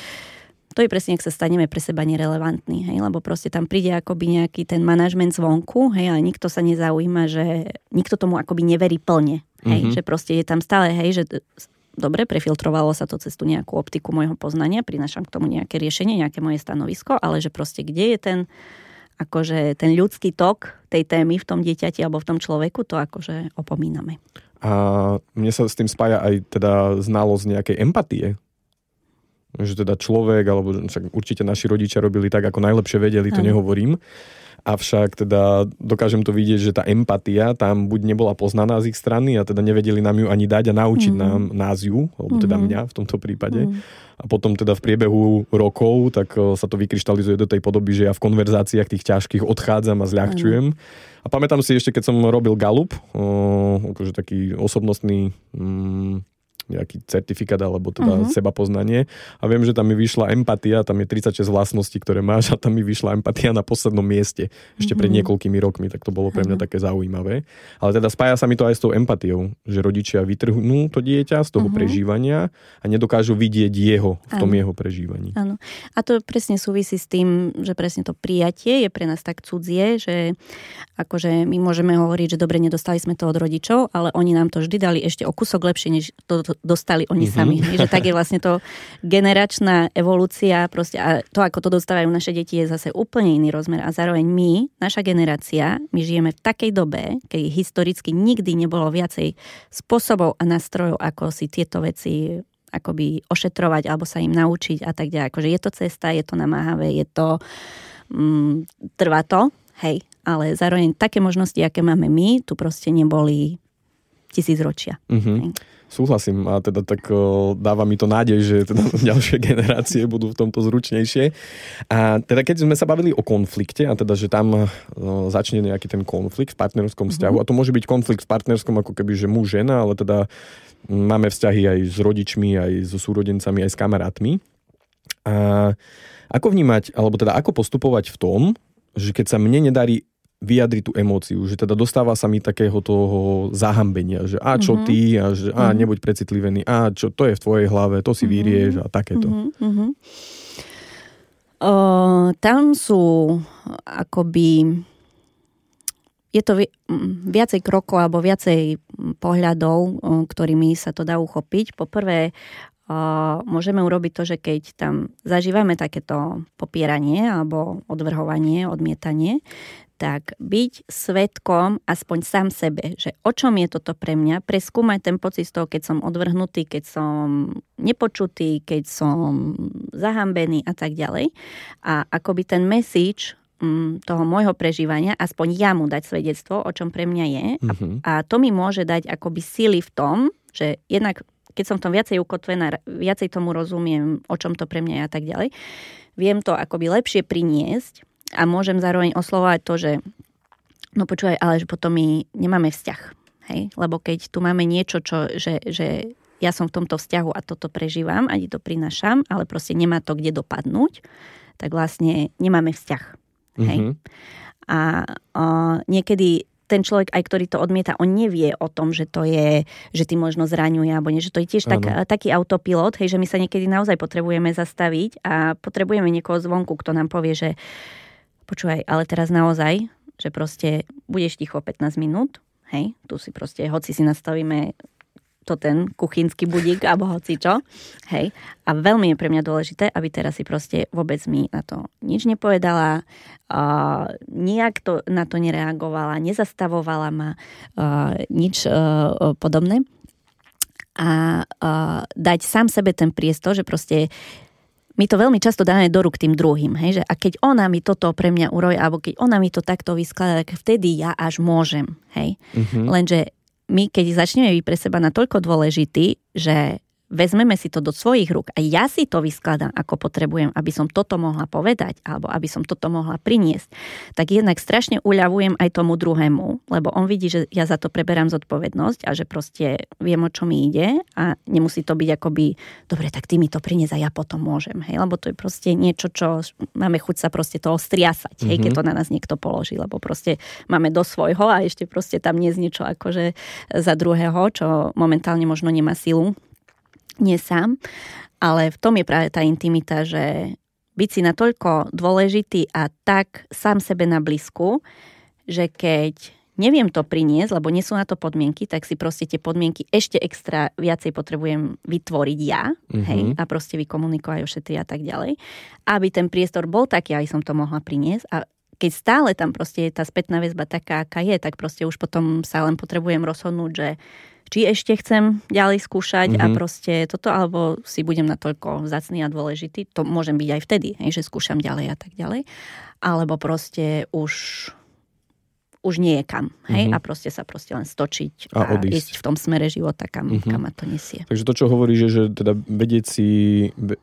to je presne, ak sa staneme pre seba nerelevantní, hej, lebo proste tam príde akoby nejaký ten manažment zvonku, hej, ale nikto sa nezaujíma, že nikto tomu akoby neverí plne, hej, mm-hmm. že proste je tam stále, hej, že dobre, prefiltrovalo sa to cez tú nejakú optiku môjho poznania, prinášam k tomu nejaké riešenie, nejaké moje stanovisko, ale že proste kde je ten akože ten ľudský tok tej témy v tom dieťati alebo v tom človeku, to akože opomíname. A mne sa s tým spája aj teda znalosť nejakej empatie. Že teda človek, alebo však určite naši rodičia robili tak, ako najlepšie vedeli, to ano. nehovorím avšak teda dokážem to vidieť, že tá empatia tam buď nebola poznaná z ich strany a teda nevedeli nám ju ani dať a naučiť mm-hmm. nám nás ju, alebo teda mm-hmm. mňa v tomto prípade. Mm-hmm. A potom teda v priebehu rokov tak e, sa to vykryštalizuje do tej podoby, že ja v konverzáciách tých ťažkých odchádzam a zľahčujem. Mm-hmm. A pamätám si ešte, keď som robil Galup, o, akože taký osobnostný mm, nejaký certifikát alebo teda uh-huh. seba poznanie a viem, že tam mi vyšla empatia, tam je 36 vlastností, ktoré máš a tam mi vyšla empatia na poslednom mieste ešte pred uh-huh. niekoľkými rokmi, tak to bolo pre mňa uh-huh. také zaujímavé. Ale teda spája sa mi to aj s tou empatiou, že rodičia vytrhnú to dieťa z toho uh-huh. prežívania a nedokážu vidieť jeho v tom ano. jeho prežívaní. Áno. A to presne súvisí s tým, že presne to prijatie je pre nás tak cudzie, že akože my môžeme hovoriť, že dobre, nedostali sme to od rodičov, ale oni nám to vždy dali ešte o kúsok lepšie, než to, to dostali oni mm-hmm. sami. Že tak je vlastne to generačná evolúcia proste, a to, ako to dostávajú naše deti, je zase úplne iný rozmer. A zároveň my, naša generácia, my žijeme v takej dobe, keď historicky nikdy nebolo viacej spôsobov a nástrojov, ako si tieto veci akoby ošetrovať alebo sa im naučiť a tak ďalej. Akože je to cesta, je to namáhavé, je to... Mm, trvá to, hej, ale zároveň také možnosti, aké máme my, tu proste neboli tisíc ročia. Mm-hmm. Súhlasím a teda tak o, dáva mi to nádej, že teda ďalšie generácie budú v tomto zručnejšie. A teda keď sme sa bavili o konflikte a teda, že tam o, začne nejaký ten konflikt v partnerskom mm-hmm. vzťahu a to môže byť konflikt v partnerskom ako keby, že muž, žena, ale teda máme vzťahy aj s rodičmi, aj so súrodencami, aj s kamarátmi. A ako vnímať, alebo teda ako postupovať v tom, že keď sa mne nedarí vyjadri tú emóciu, že teda dostáva sa mi takého toho zahambenia, že a čo mm-hmm. ty, a že a mm-hmm. nebuď precitlivený, a čo to je v tvojej hlave, to si mm-hmm. vyrieš a takéto. Mm-hmm. O, tam sú akoby je to viacej krokov alebo viacej pohľadov, ktorými sa to dá uchopiť. Poprvé, môžeme urobiť to, že keď tam zažívame takéto popieranie alebo odvrhovanie, odmietanie, tak byť svetkom aspoň sám sebe, že o čom je toto pre mňa, preskúmať ten pocit z toho, keď som odvrhnutý, keď som nepočutý, keď som zahambený a tak ďalej. A akoby ten message mm, toho môjho prežívania, aspoň ja mu dať svedectvo, o čom pre mňa je. Mm-hmm. A, a to mi môže dať akoby sily v tom, že jednak keď som v tom viacej ukotvená, viacej tomu rozumiem, o čom to pre mňa je a tak ďalej, viem to akoby lepšie priniesť a môžem zároveň oslovať to, že no počúvaj, ale že potom my nemáme vzťah. Hej? Lebo keď tu máme niečo, čo, že, že ja som v tomto vzťahu a toto prežívam, ani to prinášam, ale proste nemá to kde dopadnúť, tak vlastne nemáme vzťah. Hej? Mm-hmm. A o, niekedy ten človek, aj ktorý to odmieta, on nevie o tom, že to je, že ty možno zraňuje, alebo nie, že to je tiež tak, taký autopilot, hej, že my sa niekedy naozaj potrebujeme zastaviť a potrebujeme niekoho zvonku, kto nám povie, že počúvaj, ale teraz naozaj, že proste budeš ticho 15 minút, hej, tu si proste, hoci si nastavíme to ten kuchynský budík alebo hoci čo. Hej. A veľmi je pre mňa dôležité, aby teraz si proste vôbec mi na to nič nepovedala, uh, nijak to, na to nereagovala, nezastavovala ma, uh, nič uh, podobné. A uh, dať sám sebe ten priestor, že proste my to veľmi často dáme do rúk tým druhým, hej, že a keď ona mi toto pre mňa urojí, alebo keď ona mi to takto vyskladá, tak vtedy ja až môžem, hej. Mm-hmm. Lenže my, keď začneme byť pre seba natoľko dôležitý, že vezmeme si to do svojich rúk a ja si to vyskladám, ako potrebujem, aby som toto mohla povedať alebo aby som toto mohla priniesť, tak jednak strašne uľavujem aj tomu druhému, lebo on vidí, že ja za to preberám zodpovednosť a že proste viem, o čo mi ide a nemusí to byť akoby, dobre, tak ty mi to prinies a ja potom môžem, hej, lebo to je proste niečo, čo máme chuť sa proste toho striasať, hej, mm-hmm. keď mhm. to na nás niekto položí, lebo proste máme do svojho a ešte proste tam nie je niečo akože za druhého, čo momentálne možno nemá silu nie sám, ale v tom je práve tá intimita, že byť si natoľko dôležitý a tak sám sebe na blízku, že keď neviem to priniesť, lebo nie sú na to podmienky, tak si proste tie podmienky ešte extra viacej potrebujem vytvoriť ja, mm-hmm. hej, a proste vykomunikovať, ošetriť a tak ďalej. Aby ten priestor bol taký, aby som to mohla priniesť a keď stále tam proste je tá spätná väzba taká, aká je, tak proste už potom sa len potrebujem rozhodnúť, že či ešte chcem ďalej skúšať mm-hmm. a mhm. proste toto, alebo si budem natoľko zacný a dôležitý. To môžem byť aj vtedy, hej, že skúšam ďalej a tak ďalej. Alebo proste už už nie je kam. Hej? Mm-hmm. A proste sa proste len stočiť a, a ísť v tom smere života, kam, mm-hmm. kam ma to nesie. Takže to, čo hovorí, že, že teda vedieť si,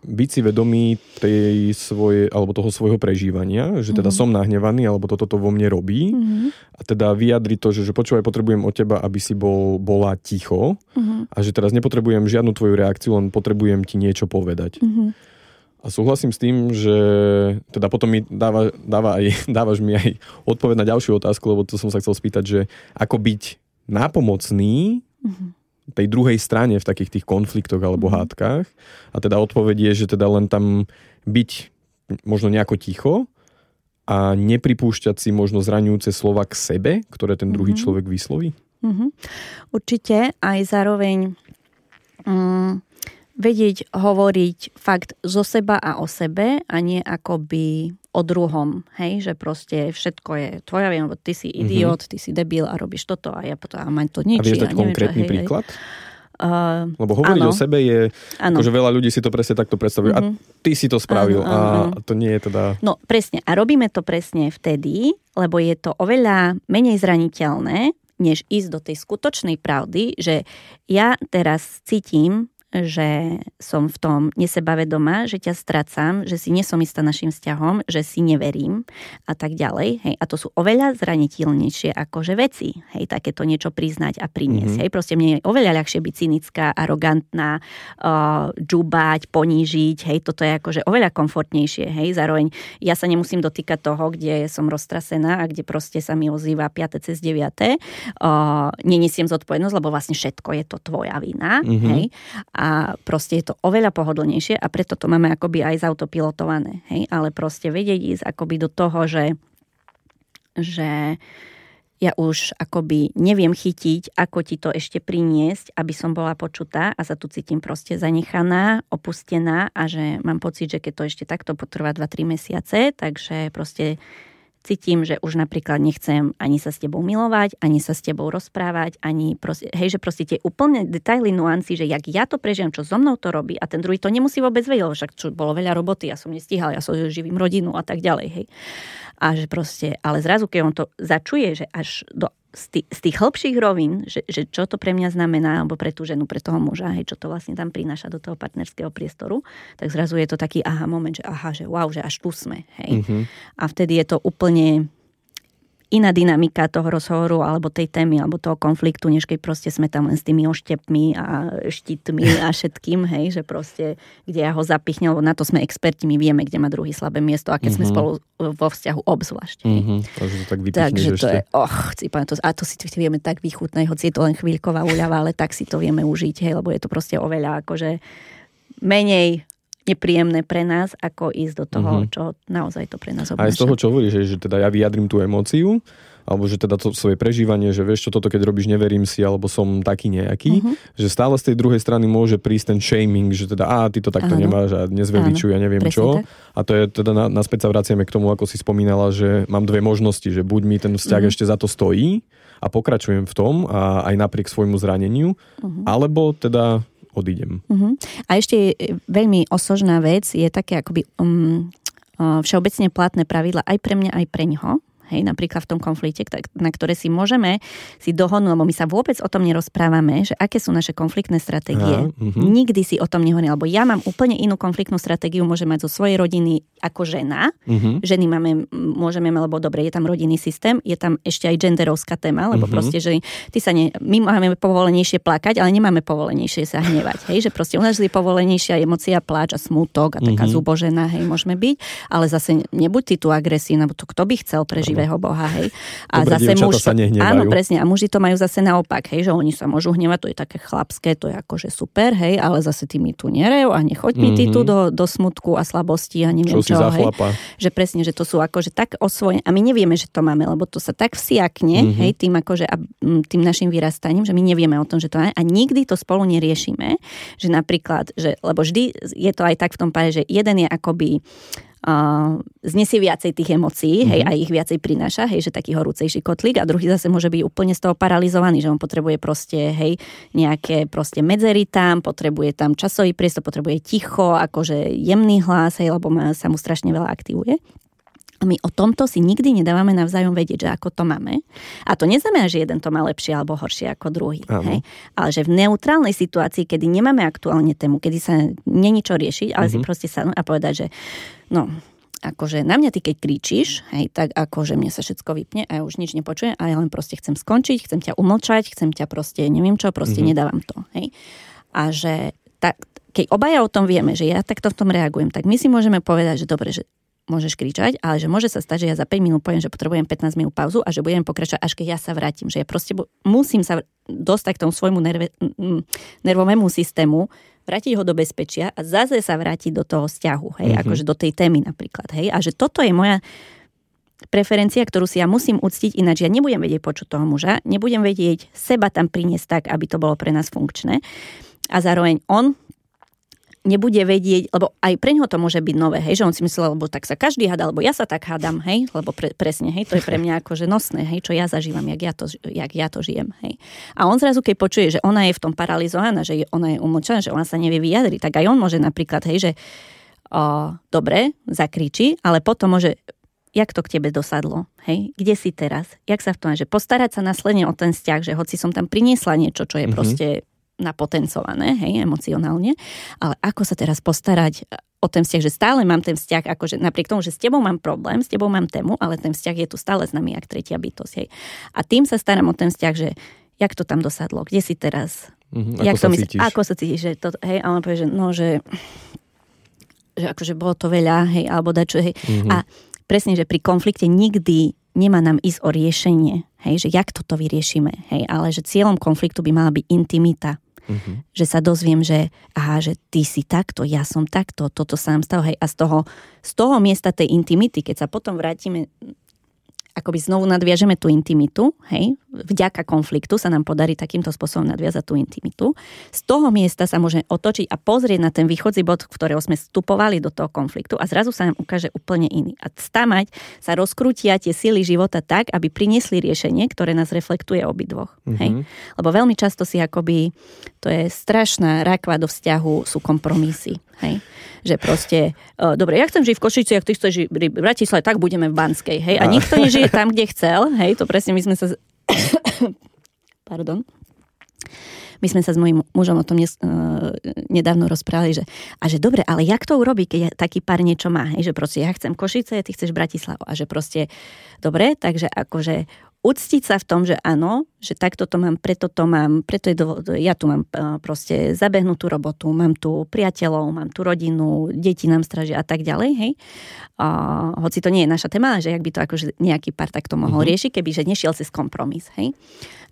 byť si vedomý tej svoje, alebo toho svojho prežívania, že teda mm-hmm. som nahnevaný, alebo toto to vo mne robí mm-hmm. a teda vyjadri to, že, že počúvaj, potrebujem od teba, aby si bol, bola ticho mm-hmm. a že teraz nepotrebujem žiadnu tvoju reakciu, len potrebujem ti niečo povedať. Mm-hmm. A súhlasím s tým, že teda potom mi dáva, dáva aj, dávaš mi aj odpoveď na ďalšiu otázku, lebo to som sa chcel spýtať, že ako byť nápomocný mm-hmm. tej druhej strane v takých tých konfliktoch alebo mm-hmm. hádkach. A teda odpoveď je, že teda len tam byť možno nejako ticho a nepripúšťať si možno zraňujúce slova k sebe, ktoré ten druhý mm-hmm. človek vysloví? Mm-hmm. Určite aj zároveň um, vedieť hovoriť fakt zo seba a o sebe a nie akoby o druhom, hej, že proste všetko je tvoja viem, ty si idiot, mm-hmm. ty si debil a robíš toto a ja potom a ma to ničí. A vieš dať konkrétny čo, hej, príklad? Uh, Lebo hovoriť áno. o sebe je, ano. akože veľa ľudí si to presne takto predstavuje. Mm-hmm. A ty si to spravil ano, ano, a to nie je teda... No presne. A robíme to presne vtedy, lebo je to oveľa menej zraniteľné, než ísť do tej skutočnej pravdy, že ja teraz cítim, že som v tom nesebavedomá, že ťa stracam, že si nesom istá našim vzťahom, že si neverím a tak ďalej. Hej. A to sú oveľa zraniteľnejšie akože veci. Hej, takéto niečo priznať a priniesť. Mm-hmm. Hej. Proste mne je oveľa ľahšie byť cynická, arogantná, uh, džubať, ponížiť. Hej, toto je akože oveľa komfortnejšie. Hej. Zároveň ja sa nemusím dotýkať toho, kde som roztrasená a kde proste sa mi ozýva 5. cez 9. Uh, nenesiem zodpovednosť, lebo vlastne všetko je to tvoja vina. Mm-hmm. Hej a proste je to oveľa pohodlnejšie a preto to máme akoby aj zautopilotované, hej, ale proste vedieť ísť akoby do toho, že, že ja už akoby neviem chytiť, ako ti to ešte priniesť, aby som bola počutá a sa tu cítim proste zanechaná, opustená a že mám pocit, že keď to ešte takto potrvá 2-3 mesiace, takže proste cítim, že už napríklad nechcem ani sa s tebou milovať, ani sa s tebou rozprávať, ani proste, hej, že proste tie úplne detaily, nuancy, že jak ja to prežijem, čo so mnou to robí a ten druhý to nemusí vôbec vedieť, však čo, bolo veľa roboty, ja som nestíhala, ja som živím rodinu a tak ďalej, hej. A že proste, ale zrazu, keď on to začuje, že až do z, tých, z tých hĺbších rovín, že, že čo to pre mňa znamená, alebo pre tú ženu, pre toho muža, hej, čo to vlastne tam prináša do toho partnerského priestoru, tak zrazu je to taký aha moment, že aha, že wow, že až tu sme. Hej. Mm-hmm. A vtedy je to úplne iná dynamika toho rozhovoru alebo tej témy alebo toho konfliktu, než keď proste sme tam len s tými oštepmi a štítmi a všetkým, hej, že proste, kde ja ho zapichnem, lebo na to sme experti, my vieme, kde má druhý slabé miesto a keď mm-hmm. sme mhm. spolu vo vzťahu obzvlášť. Mm-hmm. Takže to tak Takže to ešte. je, och, cípam to, a to si vieme tak vychutnať, hoci je to len chvíľková úľava, ale tak si to vieme užiť, hej, lebo je to proste oveľa akože menej nepríjemné pre nás, ako ísť do toho, mm-hmm. čo naozaj to pre nás obnáša. Aj z toho, čo hovoríš, že, že teda ja vyjadrím tú emóciu, alebo že teda to svoje prežívanie, že vieš čo, toto keď robíš, neverím si, alebo som taký nejaký, uh-huh. že stále z tej druhej strany môže prísť ten shaming, že teda, a ty to takto Áno. nemáš a nezvevičuj, ja neviem Presne čo. Tak. A to je teda, na, naspäť sa vraciame k tomu, ako si spomínala, že mám dve možnosti, že buď mi ten vzťah uh-huh. ešte za to stojí a pokračujem v tom a aj napriek svojmu zraneniu, uh-huh. alebo teda odídem. Uh-huh. A ešte veľmi osožná vec je také akoby um, všeobecne platné pravidla aj pre mňa, aj pre ňoho hej, napríklad v tom konflikte, na ktoré si môžeme si dohodnúť, lebo my sa vôbec o tom nerozprávame, že aké sú naše konfliktné stratégie. Uh-huh. Nikdy si o tom nehovorím, lebo ja mám úplne inú konfliktnú stratégiu, môžem mať zo svojej rodiny ako žena. Uh-huh. Ženy máme, môžeme, lebo dobre, je tam rodinný systém, je tam ešte aj genderovská téma, lebo uh-huh. proste, že ty sa ne, my máme povolenejšie plakať, ale nemáme povolenejšie sa hnevať. Hej, že proste u nás je povolenejšia emocia, pláč a smútok a taká uh-huh. zubožená, hej, môžeme byť, ale zase nebuď ty tu agresívna, to kto by chcel prežívať živého Boha, hej. A Dobre, zase muž, sa nehnevajú. Áno, presne, a muži to majú zase naopak, hej, že oni sa môžu hnevať, to je také chlapské, to je akože super, hej, ale zase ty mi tu nerejú a nechoď mi ty tu mhm. do, do smutku a slabosti a neviem čo, čo hej. Že presne, že to sú akože tak osvojené, a my nevieme, že to máme, lebo to sa tak vsiakne, mm-hmm. hej, tým akože a, tým našim vyrastaním, že my nevieme o tom, že to máme a nikdy to spolu neriešime, že napríklad, že, lebo vždy je to aj tak v tom páre, že jeden je akoby uh, znesie viacej tých emócií, mm-hmm. hej, mhm. a ich viacej prináša, hej, že taký horúcejší kotlík a druhý zase môže byť úplne z toho paralizovaný, že on potrebuje proste, hej, nejaké proste medzery tam, potrebuje tam časový priestor, potrebuje ticho, akože jemný hlas, hej, lebo sa mu strašne veľa aktivuje. A my o tomto si nikdy nedávame navzájom vedieť, že ako to máme. A to neznamená, že jeden to má lepšie alebo horšie ako druhý. Hej? Ale že v neutrálnej situácii, kedy nemáme aktuálne tému, kedy sa není čo riešiť, ale mm-hmm. si mhm. proste sadnúť a povedať, že no, akože na mňa ty keď kričíš, hej, tak akože mne sa všetko vypne a ja už nič nepočujem a ja len proste chcem skončiť, chcem ťa umlčať, chcem ťa proste, neviem čo, proste mm-hmm. nedávam to, hej. A že tak, keď obaja o tom vieme, že ja takto v tom reagujem, tak my si môžeme povedať, že dobre, že môžeš kričať, ale že môže sa stať, že ja za 5 minút poviem, že potrebujem 15 minút pauzu a že budem pokračovať, až keď ja sa vrátim. Že ja proste musím sa dostať k tomu svojmu nerve, nervovému systému, vrátiť ho do bezpečia a zase sa vrátiť do toho vzťahu, hej, mm-hmm. akože do tej témy napríklad, hej. A že toto je moja preferencia, ktorú si ja musím uctiť, ináč ja nebudem vedieť počuť toho muža, nebudem vedieť seba tam priniesť tak, aby to bolo pre nás funkčné. A zároveň on nebude vedieť, lebo aj pre ňoho to môže byť nové, hej, že on si myslel, lebo tak sa každý hádal, alebo ja sa tak hádam, hej, lebo pre, presne, hej, to je pre mňa akože nosné, hej, čo ja zažívam, jak ja to, jak ja to žijem, hej. A on zrazu, keď počuje, že ona je v tom paralizovaná, že ona je umlčaná, že ona sa nevie vyjadriť, tak aj on môže napríklad, hej, že o, dobre, zakričí, ale potom môže jak to k tebe dosadlo, hej, kde si teraz, jak sa v tom, že postarať sa následne o ten vzťah, že hoci som tam priniesla niečo, čo je mm-hmm. proste napotencované, hej, emocionálne, ale ako sa teraz postarať o ten vzťah, že stále mám ten vzťah, akože napriek tomu, že s tebou mám problém, s tebou mám tému, ale ten vzťah je tu stále s nami, jak tretia bytosť, hej. A tým sa starám o ten vzťah, že jak to tam dosadlo, kde si teraz, mm-hmm, jak ako, to sa myslí, ako sa cítiš, že to, hej, a on povie, že no, že, že akože bolo to veľa, hej, alebo dačo, hej. Mm-hmm. A presne, že pri konflikte nikdy nemá nám ísť o riešenie, hej, že jak toto vyriešime, hej, ale že cieľom konfliktu by mala byť intimita, Uh-huh. Že sa dozviem, že aha, že ty si takto, ja som takto, toto sa nám stalo. Hej. A z toho, z toho miesta tej intimity, keď sa potom vrátime akoby znovu nadviažeme tú intimitu, hej, vďaka konfliktu sa nám podarí takýmto spôsobom nadviazať tú intimitu. Z toho miesta sa môže otočiť a pozrieť na ten východzí bod, v ktorého sme vstupovali do toho konfliktu a zrazu sa nám ukáže úplne iný. A stamať sa rozkrútia tie sily života tak, aby priniesli riešenie, ktoré nás reflektuje obidvoch. Mm-hmm. Hej? Lebo veľmi často si akoby, to je strašná rakva do vzťahu, sú kompromisy. Hej? Že proste, uh, dobre, ja chcem žiť v Košici, ak ty chceš žiť v Bratislave, tak budeme v Banskej. Hej? A nikto nežije tam, kde chcel. Hej? To presne my sme sa... Pardon. My sme sa s mojím mužom o tom nes, uh, nedávno rozprávali, že a že dobre, ale jak to urobí, keď taký pár niečo má, hej, že proste ja chcem Košice, ty chceš Bratislavu a že proste dobre, takže akože uctiť sa v tom, že áno, že takto to mám, preto to mám, preto je do, ja tu mám proste zabehnutú robotu, mám tu priateľov, mám tu rodinu, deti nám stražia a tak ďalej, hej. A, hoci to nie je naša téma, že ak by to akože nejaký pár takto mohol mm-hmm. riešiť, keby že nešiel si kompromis, hej.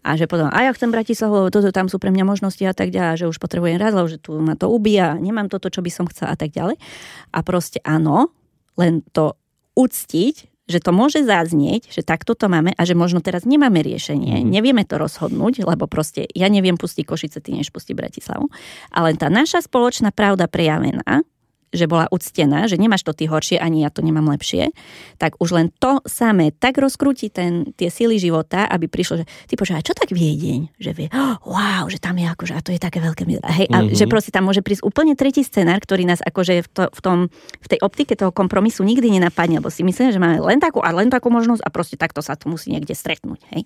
A že potom, a ja chcem Bratislavu, toto tam sú pre mňa možnosti a tak ďalej, že už potrebujem raz, že tu ma to ubíja, nemám toto, čo by som chcela a tak ďalej. A proste áno, len to uctiť, že to môže zaznieť, že takto to máme a že možno teraz nemáme riešenie, mm. nevieme to rozhodnúť, lebo proste ja neviem pustiť Košice, ty než pustiť Bratislavu. Ale tá naša spoločná pravda prejavená, že bola uctená, že nemáš to ty horšie, ani ja to nemám lepšie, tak už len to samé tak rozkrúti ten, tie síly života, aby prišlo, že ty počúvaj, čo tak Viedeň? Že vie, oh, wow, že tam je akože, a to je také veľké, hej, a mm-hmm. že proste tam môže prísť úplne tretí scenár, ktorý nás akože v, to, v, tom, v tej optike toho kompromisu nikdy nenapadne, lebo si myslím, že máme len takú a len takú možnosť a proste takto sa to musí niekde stretnúť, hej.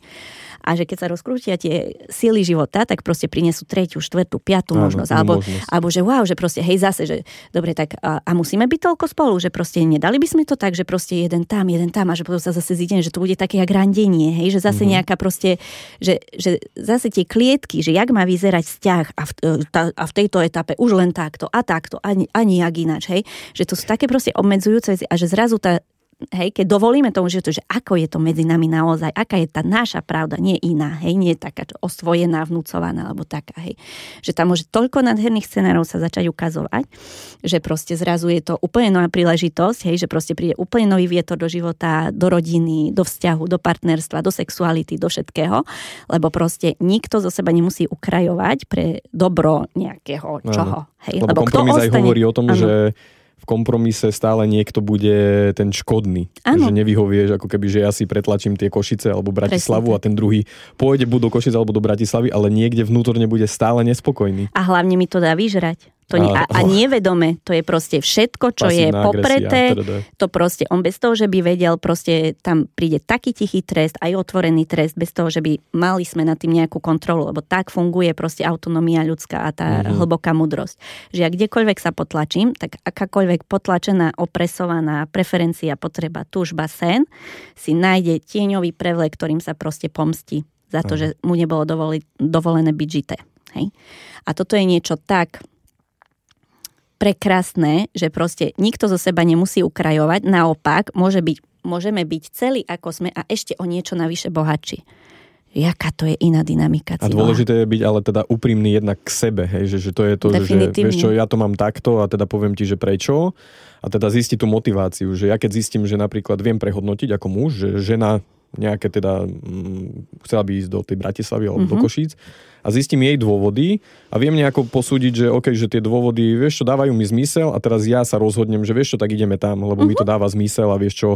A že keď sa rozkrútia tie síly života, tak proste prinesú tretiu, štvrtú, piatú Áno, možnosť. Alebo, možnosť. alebo že wow, že proste hej zase, že dobre, tak a, a musíme byť toľko spolu, že proste nedali by sme to tak, že proste jeden tam, jeden tam a že potom sa zase zídeme, že to bude také jak randenie, hej, že zase mm-hmm. nejaká proste, že, že zase tie klietky, že jak má vyzerať vzťah a v, e, ta, a v tejto etape už len takto a takto, ani, ani jak ináč, hej, že to sú také proste obmedzujúce veci a že zrazu tá hej, keď dovolíme tomu, že, to, že ako je to medzi nami naozaj, aká je tá naša pravda, nie iná, hej, nie taká osvojená, vnúcovaná, alebo taká, hej. Že tam môže toľko nádherných scenárov sa začať ukazovať, že proste zrazu je to úplne nová príležitosť, hej, že proste príde úplne nový vietor do života, do rodiny, do vzťahu, do partnerstva, do sexuality, do všetkého, lebo proste nikto zo seba nemusí ukrajovať pre dobro nejakého čoho. Hej, lebo, lebo kompromis ostane... aj hovorí o tom, ano. že v kompromise stále niekto bude ten škodný. Ano. Že nevyhovieš, ako keby, že ja si pretlačím tie Košice alebo Bratislavu Presne. a ten druhý pôjde buď do Košice alebo do Bratislavy, ale niekde vnútorne bude stále nespokojný. A hlavne mi to dá vyžrať. To nie, a, a nevedome, to je proste všetko, čo je popreté, to proste, on bez toho, že by vedel, proste tam príde taký tichý trest, aj otvorený trest, bez toho, že by mali sme nad tým nejakú kontrolu, lebo tak funguje proste autonomia ľudská a tá mm-hmm. hlboká mudrosť. Že ja kdekoľvek sa potlačím, tak akákoľvek potlačená, opresovaná preferencia, potreba, túžba, sen, si nájde tieňový prevlek, ktorým sa proste pomstí za to, mm. že mu nebolo dovoli, dovolené byť žité. Hej? A toto je niečo tak prekrásne, že proste nikto zo seba nemusí ukrajovať, naopak môže byť, môžeme byť celí ako sme a ešte o niečo navyše bohatší. Jaká to je iná dynamika. A dôležité je byť ale teda úprimný jednak k sebe, hej, že, že to je to, že vieš čo, ja to mám takto a teda poviem ti, že prečo a teda zistiť tú motiváciu, že ja keď zistím, že napríklad viem prehodnotiť ako muž, že žena nejaké teda, m, chcela by ísť do tej Bratislavy alebo mm-hmm. do mhm. Košíc a zistím jej dôvody a viem nejako posúdiť, že OK, že tie dôvody, vieš čo, dávajú mi zmysel a teraz ja sa rozhodnem, že vieš čo, tak ideme tam, lebo uh-huh. mi to mhm. dáva zmysel a vieš čo,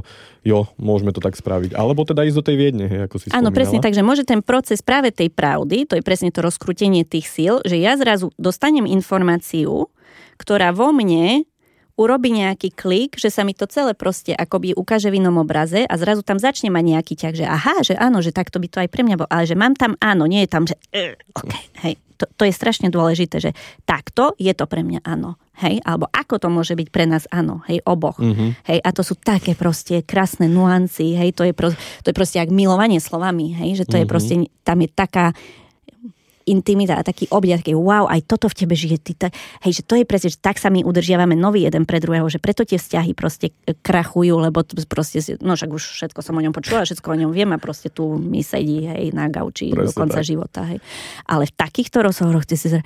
jo, môžeme to tak spraviť. Alebo teda ísť do tej Viedne, hej, ako si Áno, presne, takže môže ten proces práve tej pravdy, to je presne to rozkrutenie tých síl, že ja zrazu dostanem informáciu, ktorá vo mne urobí nejaký klik, že sa mi to celé proste akoby ukáže v inom obraze a zrazu tam začne mať nejaký ťah, že aha, že áno, že takto by to aj pre mňa bolo, ale že mám tam áno, nie je tam, že uh, OK, hej, to, to je strašne dôležité, že takto je to pre mňa áno. Hej, alebo ako to môže byť pre nás áno, hej, oboch. Mm-hmm. Hej, a to sú také proste krásne nuancy, hej, to je, pro, to je proste jak milovanie slovami, hej, že to mm-hmm. je mhm. proste, tam je taká intimita a taký objať, taký wow, aj toto v tebe žije. Ty, ta, hej, že to je presne, že tak sa my udržiavame nový jeden pre druhého, že preto tie vzťahy proste krachujú, lebo proste, no však už všetko som o ňom počula, všetko o ňom viem a proste tu mi sedí, hej, na gauči presne do konca tak. života, hej. Ale v takýchto rozhovoroch ty si zra,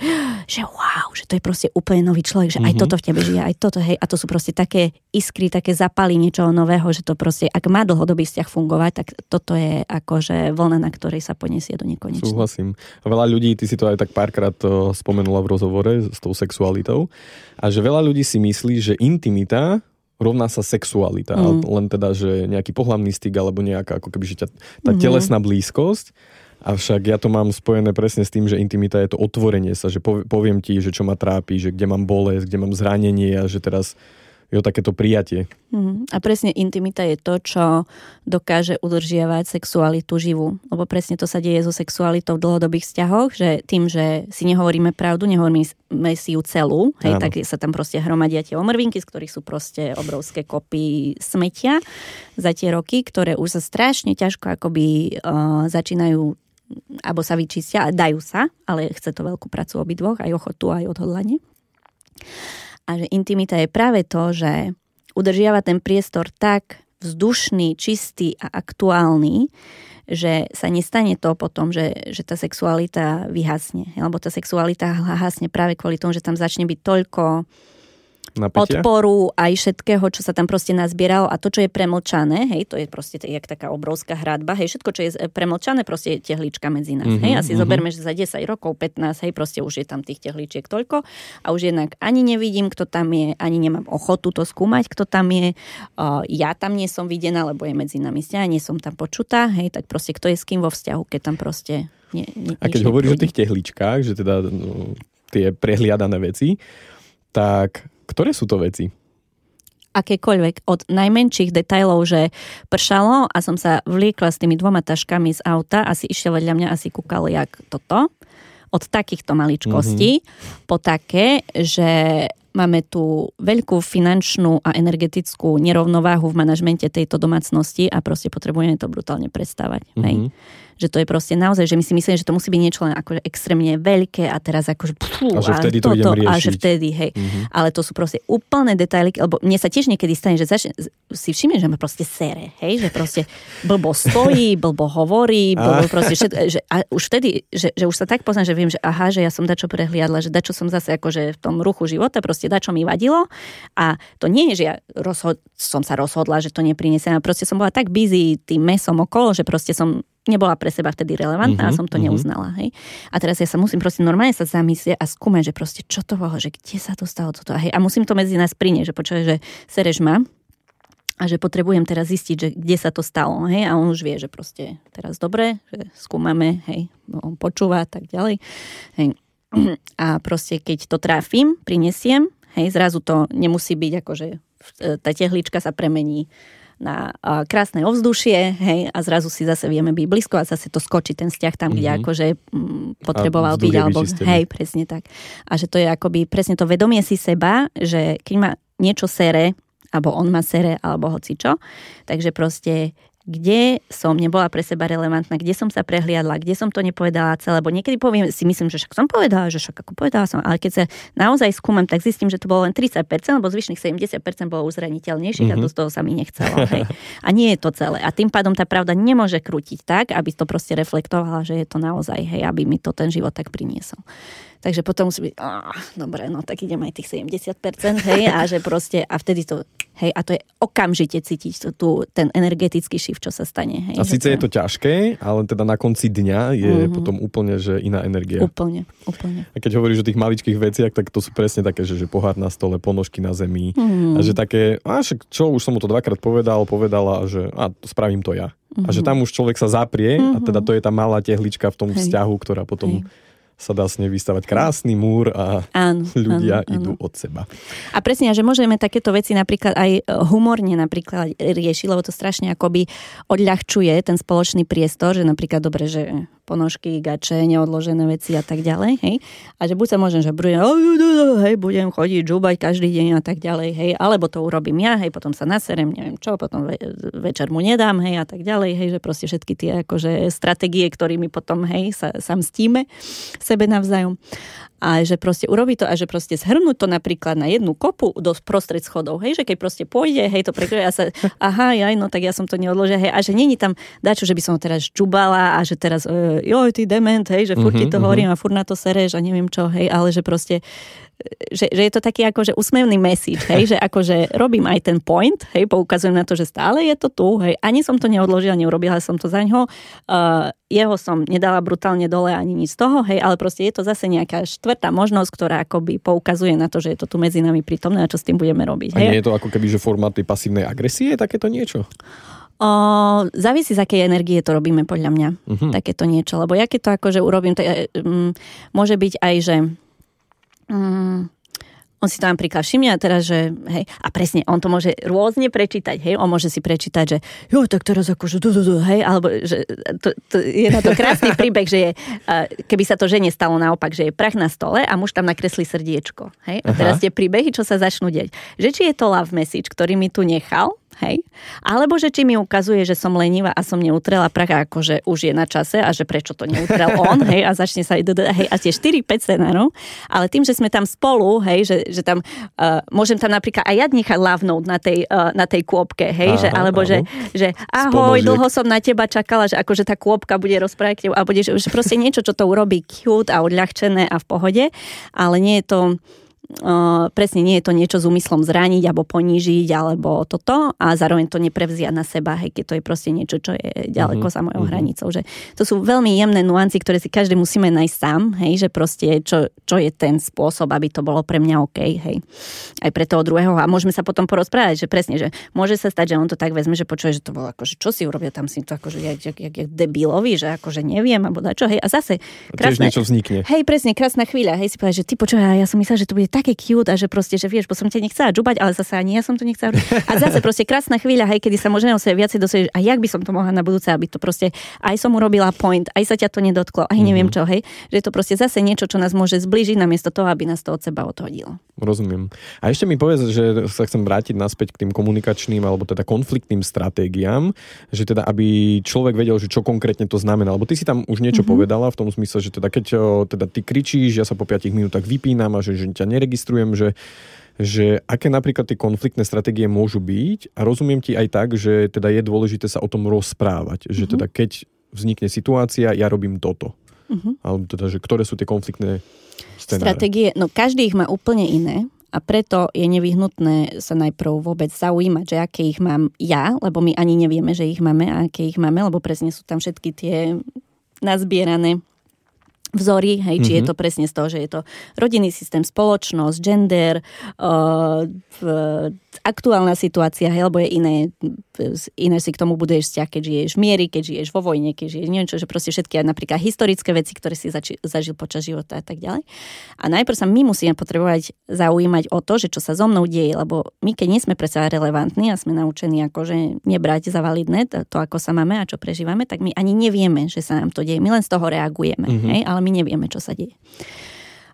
že wow, že to je proste úplne nový človek, že mm-hmm. aj mhm. toto v tebe žije, aj toto, hej, a to sú proste také iskry, také zapaly niečoho nového, že to proste, ak má dlhodobý vzťah fungovať, tak toto je akože vlna, na ktorej sa poniesie do nekonečna. Súhlasím. Veľa ľudí ty si to aj tak párkrát eh, spomenula v rozhovore s tou sexualitou, a že veľa ľudí si myslí, že intimita rovná sa sexualita, mm. len teda, že nejaký pohľavný styk alebo nejaká ako keby, že ťa, tá mm. telesná blízkosť, Avšak ja to mám spojené presne s tým, že intimita je to otvorenie sa, že poviem ti, že čo ma trápi, že kde mám bolesť, kde mám zranenie a že teraz jo, takéto prijatie. Mm. A presne intimita je to, čo dokáže udržiavať sexualitu živú. Lebo presne to sa deje so sexualitou v dlhodobých vzťahoch, že tým, že si nehovoríme pravdu, nehovoríme si ju celú, hej, tak sa tam proste hromadia tie omrvinky, z ktorých sú proste obrovské kopy smetia za tie roky, ktoré už sa strašne ťažko akoby uh, začínajú alebo sa vyčistia, dajú sa, ale chce to veľkú prácu obidvoch, aj ochotu, aj odhodlanie. A že intimita je práve to, že udržiava ten priestor tak vzdušný, čistý a aktuálny, že sa nestane to potom, že, že tá sexualita vyhasne. Lebo tá sexualita hasne práve kvôli tomu, že tam začne byť toľko Napätia? odporu, aj všetkého, čo sa tam proste nazbieralo a to, čo je premlčané, hej, to je proste jak taká obrovská hradba, hej, všetko, čo je premlčané, proste je tehlička medzi nás, mm-hmm, hej, asi mm-hmm. zoberme, že za 10 rokov, 15, hej, proste už je tam tých tehličiek toľko a už jednak ani nevidím, kto tam je, ani nemám ochotu to skúmať, kto tam je, uh, ja tam nie som videná, lebo je medzi nami vzťah, nie som tam počutá, hej, tak proste kto je s kým vo vzťahu, keď tam proste nie, nie, A keď hovoríš o tých tehličkách, že teda no, tie prehliadané veci, tak ktoré sú to veci? akékoľvek, od najmenších detajlov, že pršalo a som sa vliekla s tými dvoma taškami z auta a si išiel vedľa mňa a si kúkal jak toto. Od takýchto maličkostí mm-hmm. po také, že máme tu veľkú finančnú a energetickú nerovnováhu v manažmente tejto domácnosti a proste potrebujeme to brutálne prestávať. Mm-hmm. Že to je proste naozaj, že my si myslíme, že to musí byť niečo len akože extrémne veľké a teraz akože pfú, a že vtedy a to toto, idem A že vtedy, hej. Mm-hmm. Ale to sú proste úplné detaily, lebo mne sa tiež niekedy stane, že začne, si všimne, že ma proste sere, hej, že proste blbo stojí, blbo hovorí, blbo proste všetko, že, a už vtedy, že, že už sa tak poznám, že viem, že aha, že ja som dačo prehliadla, že dačo som zase akože v tom ruchu života, proste dačo mi vadilo a to nie je, že ja rozhod, som sa rozhodla, že to neprinesem a proste som bola tak busy tým mesom okolo, že proste som nebola pre seba vtedy relevantná uh-huh, a mhm, som to uh-huh. neuznala. Hej. A teraz ja sa musím proste normálne sa zamyslieť a skúmať, že proste čo to bolo, že kde sa to stalo toto. A, hej, a musím to medzi nás prinieť, že počuje, že sereš ma a že potrebujem teraz zistiť, že kde sa to stalo. Hej. A on už vie, že proste teraz dobre, že skúmame, hej, on počúva a tak ďalej. Hej. A proste keď to tráfim, prinesiem, hej, zrazu to nemusí byť ako, že tá tehlička sa premení na krásne ovzdušie, hej, a zrazu si zase vieme byť blízko a zase to skočí ten vzťah tam, kde mm-hmm. akože m, potreboval byť, alebo hej, presne tak. A že to je akoby presne to vedomie si seba, že keď ma niečo sere, alebo on ma sere, alebo hoci čo, takže proste kde som nebola pre seba relevantná, kde som sa prehliadla, kde som to nepovedala celé, lebo niekedy poviem, si myslím, že však som povedala, že však ako povedala som, ale keď sa naozaj skúmam, tak zistím, že to bolo len 30%, lebo zvyšných 70% bolo uzraniteľnejších mm-hmm. a to mhm. z toho sa mi nechcelo. Hej. A nie je to celé. A tým pádom tá pravda nemôže krútiť tak, aby to proste reflektovala, že je to naozaj, hej, aby mi to ten život tak priniesol. Takže potom musí byť, oh, dobre, no tak idem aj tých 70%, hej, a že proste, a vtedy to, hej, a to je okamžite cítiť to, tu, ten energetický shift, čo sa stane. Hej, a síce to... je to ťažké, ale teda na konci dňa je mm-hmm. potom úplne, že iná energia. Úplne, úplne. A keď hovoríš o tých maličkých veciach, tak to sú presne také, že, že pohár na stole, ponožky na zemi, mm-hmm. a že také, a však čo, už som mu to dvakrát povedal, povedala, že a spravím to ja. Mm-hmm. A že mhm. tam už človek sa zaprie mm-hmm. a teda to je tá malá tehlička v tom Hej. vzťahu, ktorá potom Hej sa dá s nej vystavať krásny múr a áno, ľudia áno, idú áno. od seba. A presne, že môžeme takéto veci napríklad aj e, humorne napríklad riešiť, lebo to strašne akoby odľahčuje ten spoločný priestor, že napríklad dobre, že ponožky, gače, neodložené veci a tak ďalej, hej. A že buď sa môžem, že budem, hej, budem chodiť, žúbať každý deň a tak ďalej, hej, alebo to urobím ja, hej, potom sa naserem, neviem čo, potom ve- večer mu nedám, hej, a tak ďalej, hej, že proste všetky tie akože stratégie, ktorými potom, hej, sa, sa mstíme sebe navzájom a že proste urobí to a že proste zhrnúť to napríklad na jednu kopu do prostred schodov, hej, že keď proste pôjde, hej, to prekroje a sa, aha, jaj, no tak ja som to neodložil, hej, a že není tam dačo, že by som ho teraz čubala a že teraz, e, joj, ty dement, hej, že furt mm-hmm, ti to mm-hmm. hovorím a furt na to sereš a neviem čo, hej, ale že proste že, že je to taký akože úsmevný message, hej, že akože robím aj ten point, hej, poukazujem na to, že stále je to tu, hej, ani som to neodložila, neurobila som to za ňo, uh, jeho som nedala brutálne dole ani nič z toho, hej, ale proste je to zase nejaká štvrtá možnosť, ktorá akoby poukazuje na to, že je to tu medzi nami prítomné a čo s tým budeme robiť. A nie je to ako keby, že formát tej pasívnej agresie, takéto niečo? O, závisí, z akej energie to robíme, podľa mňa. Uh-huh. Takéto niečo. Lebo ja keď to akože urobím, to, um, môže byť aj, že Mm, on si to napríklad všimne a teraz, že hej, a presne, on to môže rôzne prečítať, hej, on môže si prečítať, že jo, tak teraz akože, du, du, du, hej, alebo že to, to, je na to krásny príbeh, že je, keby sa to žene stalo naopak, že je prach na stole a muž tam nakreslí srdiečko, hej, a teraz Aha. tie príbehy, čo sa začnú deť. Že či je to love message, ktorý mi tu nechal, hej? Alebo že či mi ukazuje, že som lenivá a som neutrela prach, ako že už je na čase a že prečo to neutrel on, hej, a začne sa, hej, a tie 4-5 scenárov, ale tým, že sme tam spolu, hej, že, že tam, uh, môžem tam napríklad aj ja nechať lavnúť na tej, uh, na tej kôpke, hej, aha, že, alebo aha. že, že ahoj, Spomôžiek. dlho som na teba čakala, že akože tá kôpka bude rozprávať a bude, že, že proste niečo, čo to urobí cute a odľahčené a v pohode, ale nie je to Uh, presne nie je to niečo s úmyslom zraniť alebo ponížiť alebo toto a zároveň to neprevziať na seba, hej, keď to je proste niečo, čo je ďaleko uh-huh, za mojou uh-huh. hranicou. Že to sú veľmi jemné nuancy, ktoré si každý musíme nájsť sám, hej, že proste čo, čo je ten spôsob, aby to bolo pre mňa OK, hej. Aj pre toho druhého a môžeme sa potom porozprávať, že presne, že môže sa stať, že on to tak vezme, že počuje, že to bolo akože čo si urobia tam si to akože jak, jak, jak, jak debilovi, že akože neviem, alebo čo, hej, a zase krásne, niečo vznikne. Hej, presne, krásna chvíľa, hej, si povedať, že ty počuje, ja som myslela, že to bude také cute a že proste, že vieš, bo som ťa nechcela džubať, ale zase ani ja som to nechcela. A zase proste krásna chvíľa, hej, kedy sa môžeme o sebe viacej dosvedčiť. A jak by som to mohla na budúce, aby to proste aj som urobila point, aj sa ťa to nedotklo, aj neviem mhm. čo, hej. Že je to proste zase niečo, čo nás môže zblížiť namiesto toho, aby nás to od seba odhodilo. Rozumiem. A ešte mi povedz, že sa chcem vrátiť naspäť k tým komunikačným alebo teda konfliktným stratégiám, že teda aby človek vedel, že čo konkrétne to znamená. Lebo ty si tam už niečo mm-hmm. povedala v tom smysle, že teda keď teda ty kričíš, ja sa po 5 minútach vypínam a že, že ťa neregistrujem, že že aké napríklad tie konfliktné stratégie môžu byť a rozumiem ti aj tak, že teda je dôležité sa o tom rozprávať, že mhm. teda keď vznikne situácia, ja robím toto. Mm-hmm. Alebo teda, že ktoré sú tie konfliktné scenáre? Stratégie, no každý ich má úplne iné a preto je nevyhnutné sa najprv vôbec zaujímať, že aké ich mám ja, lebo my ani nevieme, že ich máme a aké ich máme, lebo presne sú tam všetky tie nazbierané vzory, hej, či mm-hmm. je mhm. to presne z toho, že je to rodinný systém, spoločnosť, gender, uh, aktuálna situácia, hej, lebo je iné, iné si k tomu buduješ vzťah, keď žiješ v miery, keď žiješ vo vojne, keď žiješ neviem čo, že proste všetky napríklad historické veci, ktoré si zači, zažil počas života a tak ďalej. A najprv sa my musíme potrebovať zaujímať o to, že čo sa so mnou deje, lebo my keď nie sme predsa relevantní a sme naučení akože nebrať za validné to, to, ako sa máme a čo prežívame, tak my ani nevieme, že sa nám to deje. My len z toho reagujeme, mm-hmm. hej, ale my nevieme, čo sa deje.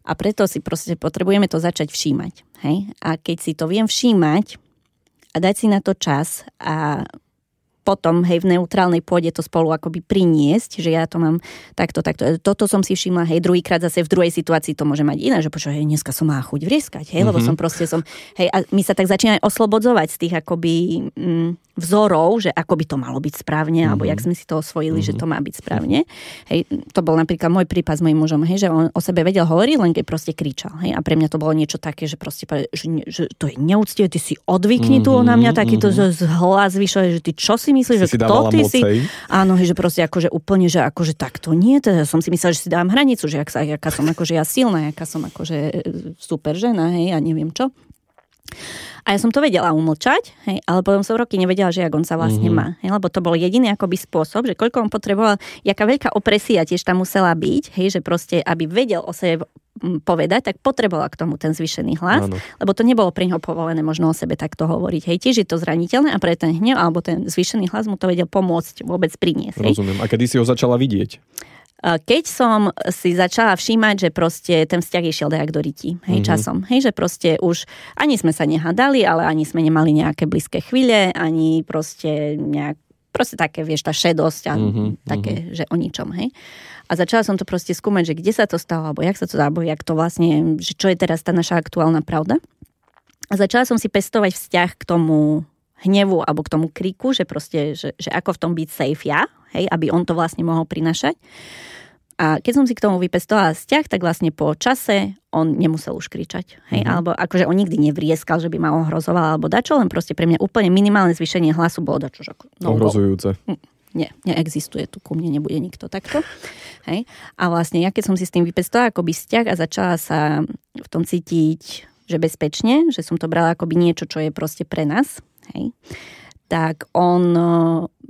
A preto si proste potrebujeme to začať všímať. Hej? A keď si to viem všímať a dať si na to čas a potom, hej, v neutrálnej pôde to spolu akoby priniesť, že ja to mám takto, takto. Toto som si všimla, hej, druhýkrát zase v druhej situácii to môže mať iné, že počo, hej, dneska som mala chuť vrieskať, hej, mm-hmm. lebo mhm. som proste som, hej, a my sa tak začíname oslobodzovať z tých akoby mm, vzorov, že ako by to malo byť správne, mm-hmm. alebo jak sme si to osvojili, mm-hmm. že to má byť správne. Hej, to bol napríklad môj prípad s mojím mužom, hej, že on o sebe vedel hovoriť, len keď proste kričal. Hej, a pre mňa to bolo niečo také, že proste, že, že to je neúctivé, ty si odvykni mm-hmm. tu na mňa takýto mm-hmm. hlas vyšle, že ty čo si myslíš, že si kto ty si. Áno, že proste akože úplne, že akože takto nie, teda som si myslela, že si dám hranicu, že ak sa, aká som akože ja silná, aká som akože e, super žena, hej, a neviem čo. A ja som to vedela umlčať, hej, ale potom som roky nevedela, že jak on sa vlastne mm-hmm. má. Hej, lebo to bol jediný akoby spôsob, že koľko on potreboval, jaká veľká opresia tiež tam musela byť, hej, že proste, aby vedel o sebe povedať, tak potrebovala k tomu ten zvýšený hlas, Áno. lebo to nebolo pre neho povolené možno o sebe takto hovoriť. Hej, tiež je to zraniteľné a pre ten hnev alebo ten zvýšený hlas mu to vedel pomôcť vôbec priniesť. Rozumiem. A kedy si ho začala vidieť? Keď som si začala všímať, že proste ten vzťah išiel dajak do ryti, hej, mm-hmm. časom. Hej, že proste už ani sme sa nehadali, ale ani sme nemali nejaké blízke chvíle, ani proste nejak, proste také, vieš, tá šedosť a mm-hmm. také, že o ničom, hej. A začala som to proste skúmať, že kde sa to stalo, alebo jak sa to dá, alebo jak to vlastne, že čo je teraz tá naša aktuálna pravda. A začala som si pestovať vzťah k tomu hnevu alebo k tomu kriku, že proste, že, že ako v tom byť safe ja, hej, aby on to vlastne mohol prinašať. A keď som si k tomu vypestovala vzťah, tak vlastne po čase on nemusel už kričať. Hej? Mm-hmm. Alebo akože on nikdy nevrieskal, že by ma ohrozoval alebo dačo, len proste pre mňa úplne minimálne zvýšenie hlasu bolo dačo. Že no, Ohrozujúce. Hm, nie, neexistuje tu ku mne, nebude nikto takto. Hej? A vlastne ja keď som si s tým vypestovala akoby vzťah a začala sa v tom cítiť, že bezpečne, že som to brala akoby niečo, čo je proste pre nás, hej? Tak on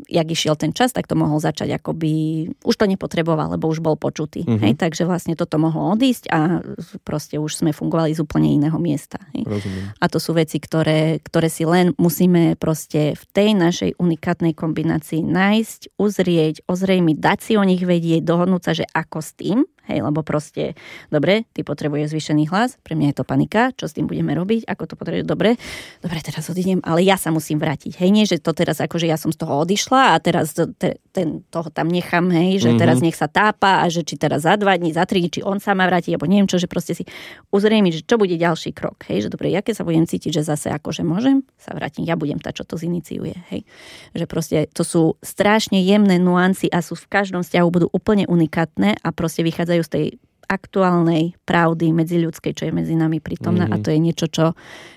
jak išiel ten čas, tak to mohol začať akoby, už to nepotreboval, lebo už bol počutý. Mm-hmm. Hej, takže vlastne toto mohlo odísť a proste už sme fungovali z úplne iného miesta. Hej. A to sú veci, ktoré, ktoré si len musíme proste v tej našej unikátnej kombinácii nájsť, uzrieť, ozrejmiť, dať si o nich vedieť, dohodnúť sa, že ako s tým, Hej, lebo proste, dobre, ty potrebuješ zvýšený hlas, pre mňa je to panika, čo s tým budeme robiť, ako to potrebuješ, dobre, dobre, teraz odídem, ale ja sa musím vrátiť. Hej, nie, že to teraz akože ja som z toho odišla a teraz te, ten, toho tam nechám, hej, že mm-hmm. teraz nech sa tápa a že či teraz za dva dní, za tri či on sa má vrátiť, alebo neviem čo, že proste si uzrejmiť, že čo bude ďalší krok. Hej, že dobre, ja keď sa budem cítiť, že zase akože môžem sa vrátiť, ja budem tá, čo to ziniciuje. Hej. Že proste to sú strašne jemné nuancy a sú v každom vzťahu budú úplne unikátne a proste vychádzajú vychádzajú z tej aktuálnej pravdy medziľudskej, čo je medzi nami prítomná mm-hmm. a mhm. to je niečo, čo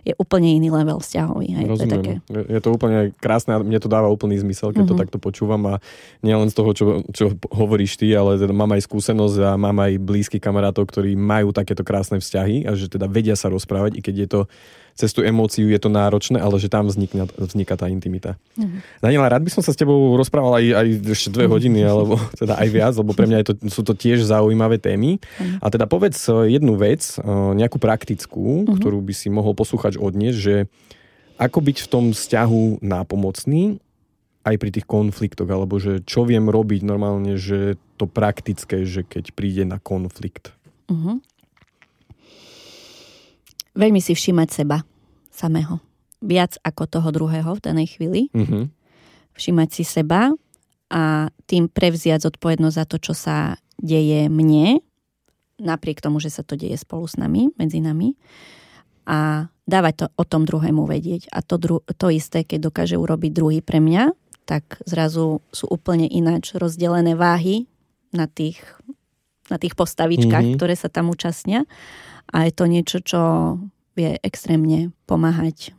je úplne iný level vzťahový. Hej, To je, také... je to úplne krásne a mne to dáva úplný zmysel, keď mm-hmm. to mhm. takto počúvam a nielen z toho, čo, čo hovoríš ty, ale teda mám aj skúsenosť a mám aj blízky kamarátov, ktorí majú takéto krásne vzťahy a že teda vedia sa rozprávať, i keď je to cez tú emóciu je to náročné, ale že tam vznikne, vzniká tá intimita. Mm. Daniela, rád by som sa s tebou rozprával aj, aj ešte dve mm. hodiny, alebo teda aj viac, lebo pre mňa je to, sú to tiež zaujímavé témy. Mm. A teda povedz eh, jednu vec, eh, nejakú praktickú, mm. ktorú by si mohol poslúchať odniesť, že ako byť v tom vzťahu nápomocný aj pri tých konfliktoch, alebo že čo viem robiť normálne, že to praktické, že keď príde na konflikt. Uh-huh. Veľmi si všímať seba samého. Viac ako toho druhého v danej chvíli. Uh-huh. Všímať si seba a tým prevziať zodpovednosť za to, čo sa deje mne, napriek tomu, že sa to deje spolu s nami, medzi nami a dávať to o tom druhému vedieť. A to, dru- to isté, keď dokáže urobiť druhý pre mňa, tak zrazu sú úplne ináč rozdelené váhy na tých, na tých postavičkách, mm-hmm. ktoré sa tam účastnia. A je to niečo, čo vie extrémne pomáhať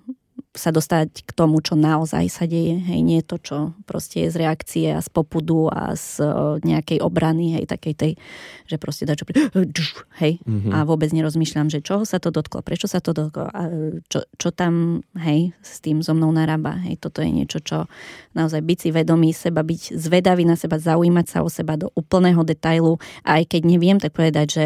sa dostať k tomu, čo naozaj sa deje. Hej, nie to, čo proste je z reakcie a z popudu a z nejakej obrany, hej, takej tej, že proste dá čo hej, mm-hmm. a vôbec nerozmýšľam, že čoho sa to dotklo, prečo sa to dotklo, a čo, čo tam, hej, s tým so mnou narába, hej, toto je niečo, čo naozaj byť si vedomý seba, byť zvedavý na seba, zaujímať sa o seba do úplného detailu a aj keď neviem, tak povedať, že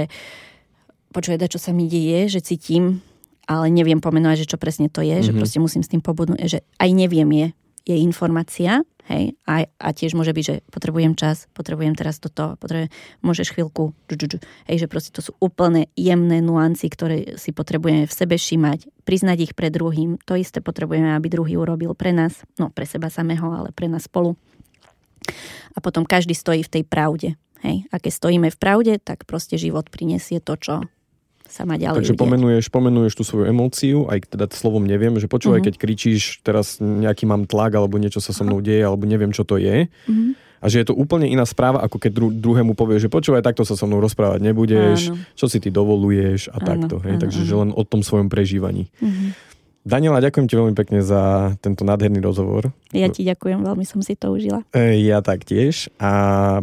počuje, čo sa mi deje, že cítim ale neviem pomenovať, že čo presne to je, mm-hmm. že mhm. proste musím s tým pobudnúť, že aj neviem je, je informácia, hej, a, a tiež môže byť, že potrebujem čas, potrebujem teraz toto, potrebujem, môžeš chvíľku, džu, hej, že proste to sú úplne jemné nuancy, ktoré si potrebujeme v sebe všímať, priznať ich pred druhým, to isté potrebujeme, aby druhý urobil pre nás, no pre seba samého, ale pre nás spolu. A potom každý stojí v tej pravde, hej, a keď stojíme v pravde, tak proste život prinesie to, čo sa má ďalej Takže pomenuješ, pomenuješ tú svoju emóciu, aj teda slovom neviem, že počúvaj, uh-huh. keď kričíš, teraz nejaký mám tlak, alebo niečo sa so mnou deje, alebo neviem, čo to je. Uh-huh. A že je to úplne iná správa, ako keď dru- druhému povieš, že počúvaj, takto sa so mnou rozprávať nebudeš, áno. čo si ty dovoluješ a áno, takto. Hej? Áno, Takže áno. že len o tom svojom prežívaní. Uh-huh. Daniela, ďakujem ti veľmi pekne za tento nádherný rozhovor. Ja ti ďakujem, veľmi som si to užila. E, ja taktiež. A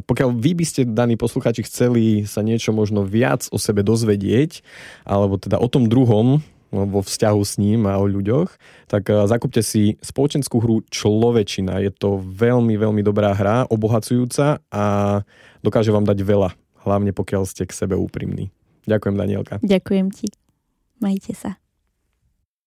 pokiaľ vy by ste, daní poslucháči, chceli sa niečo možno viac o sebe dozvedieť, alebo teda o tom druhom, no, vo vzťahu s ním a o ľuďoch, tak e, zakúpte si spoločenskú hru Človečina. Je to veľmi, veľmi dobrá hra, obohacujúca a dokáže vám dať veľa, hlavne pokiaľ ste k sebe úprimní. Ďakujem, Danielka. Ďakujem ti. Majte sa.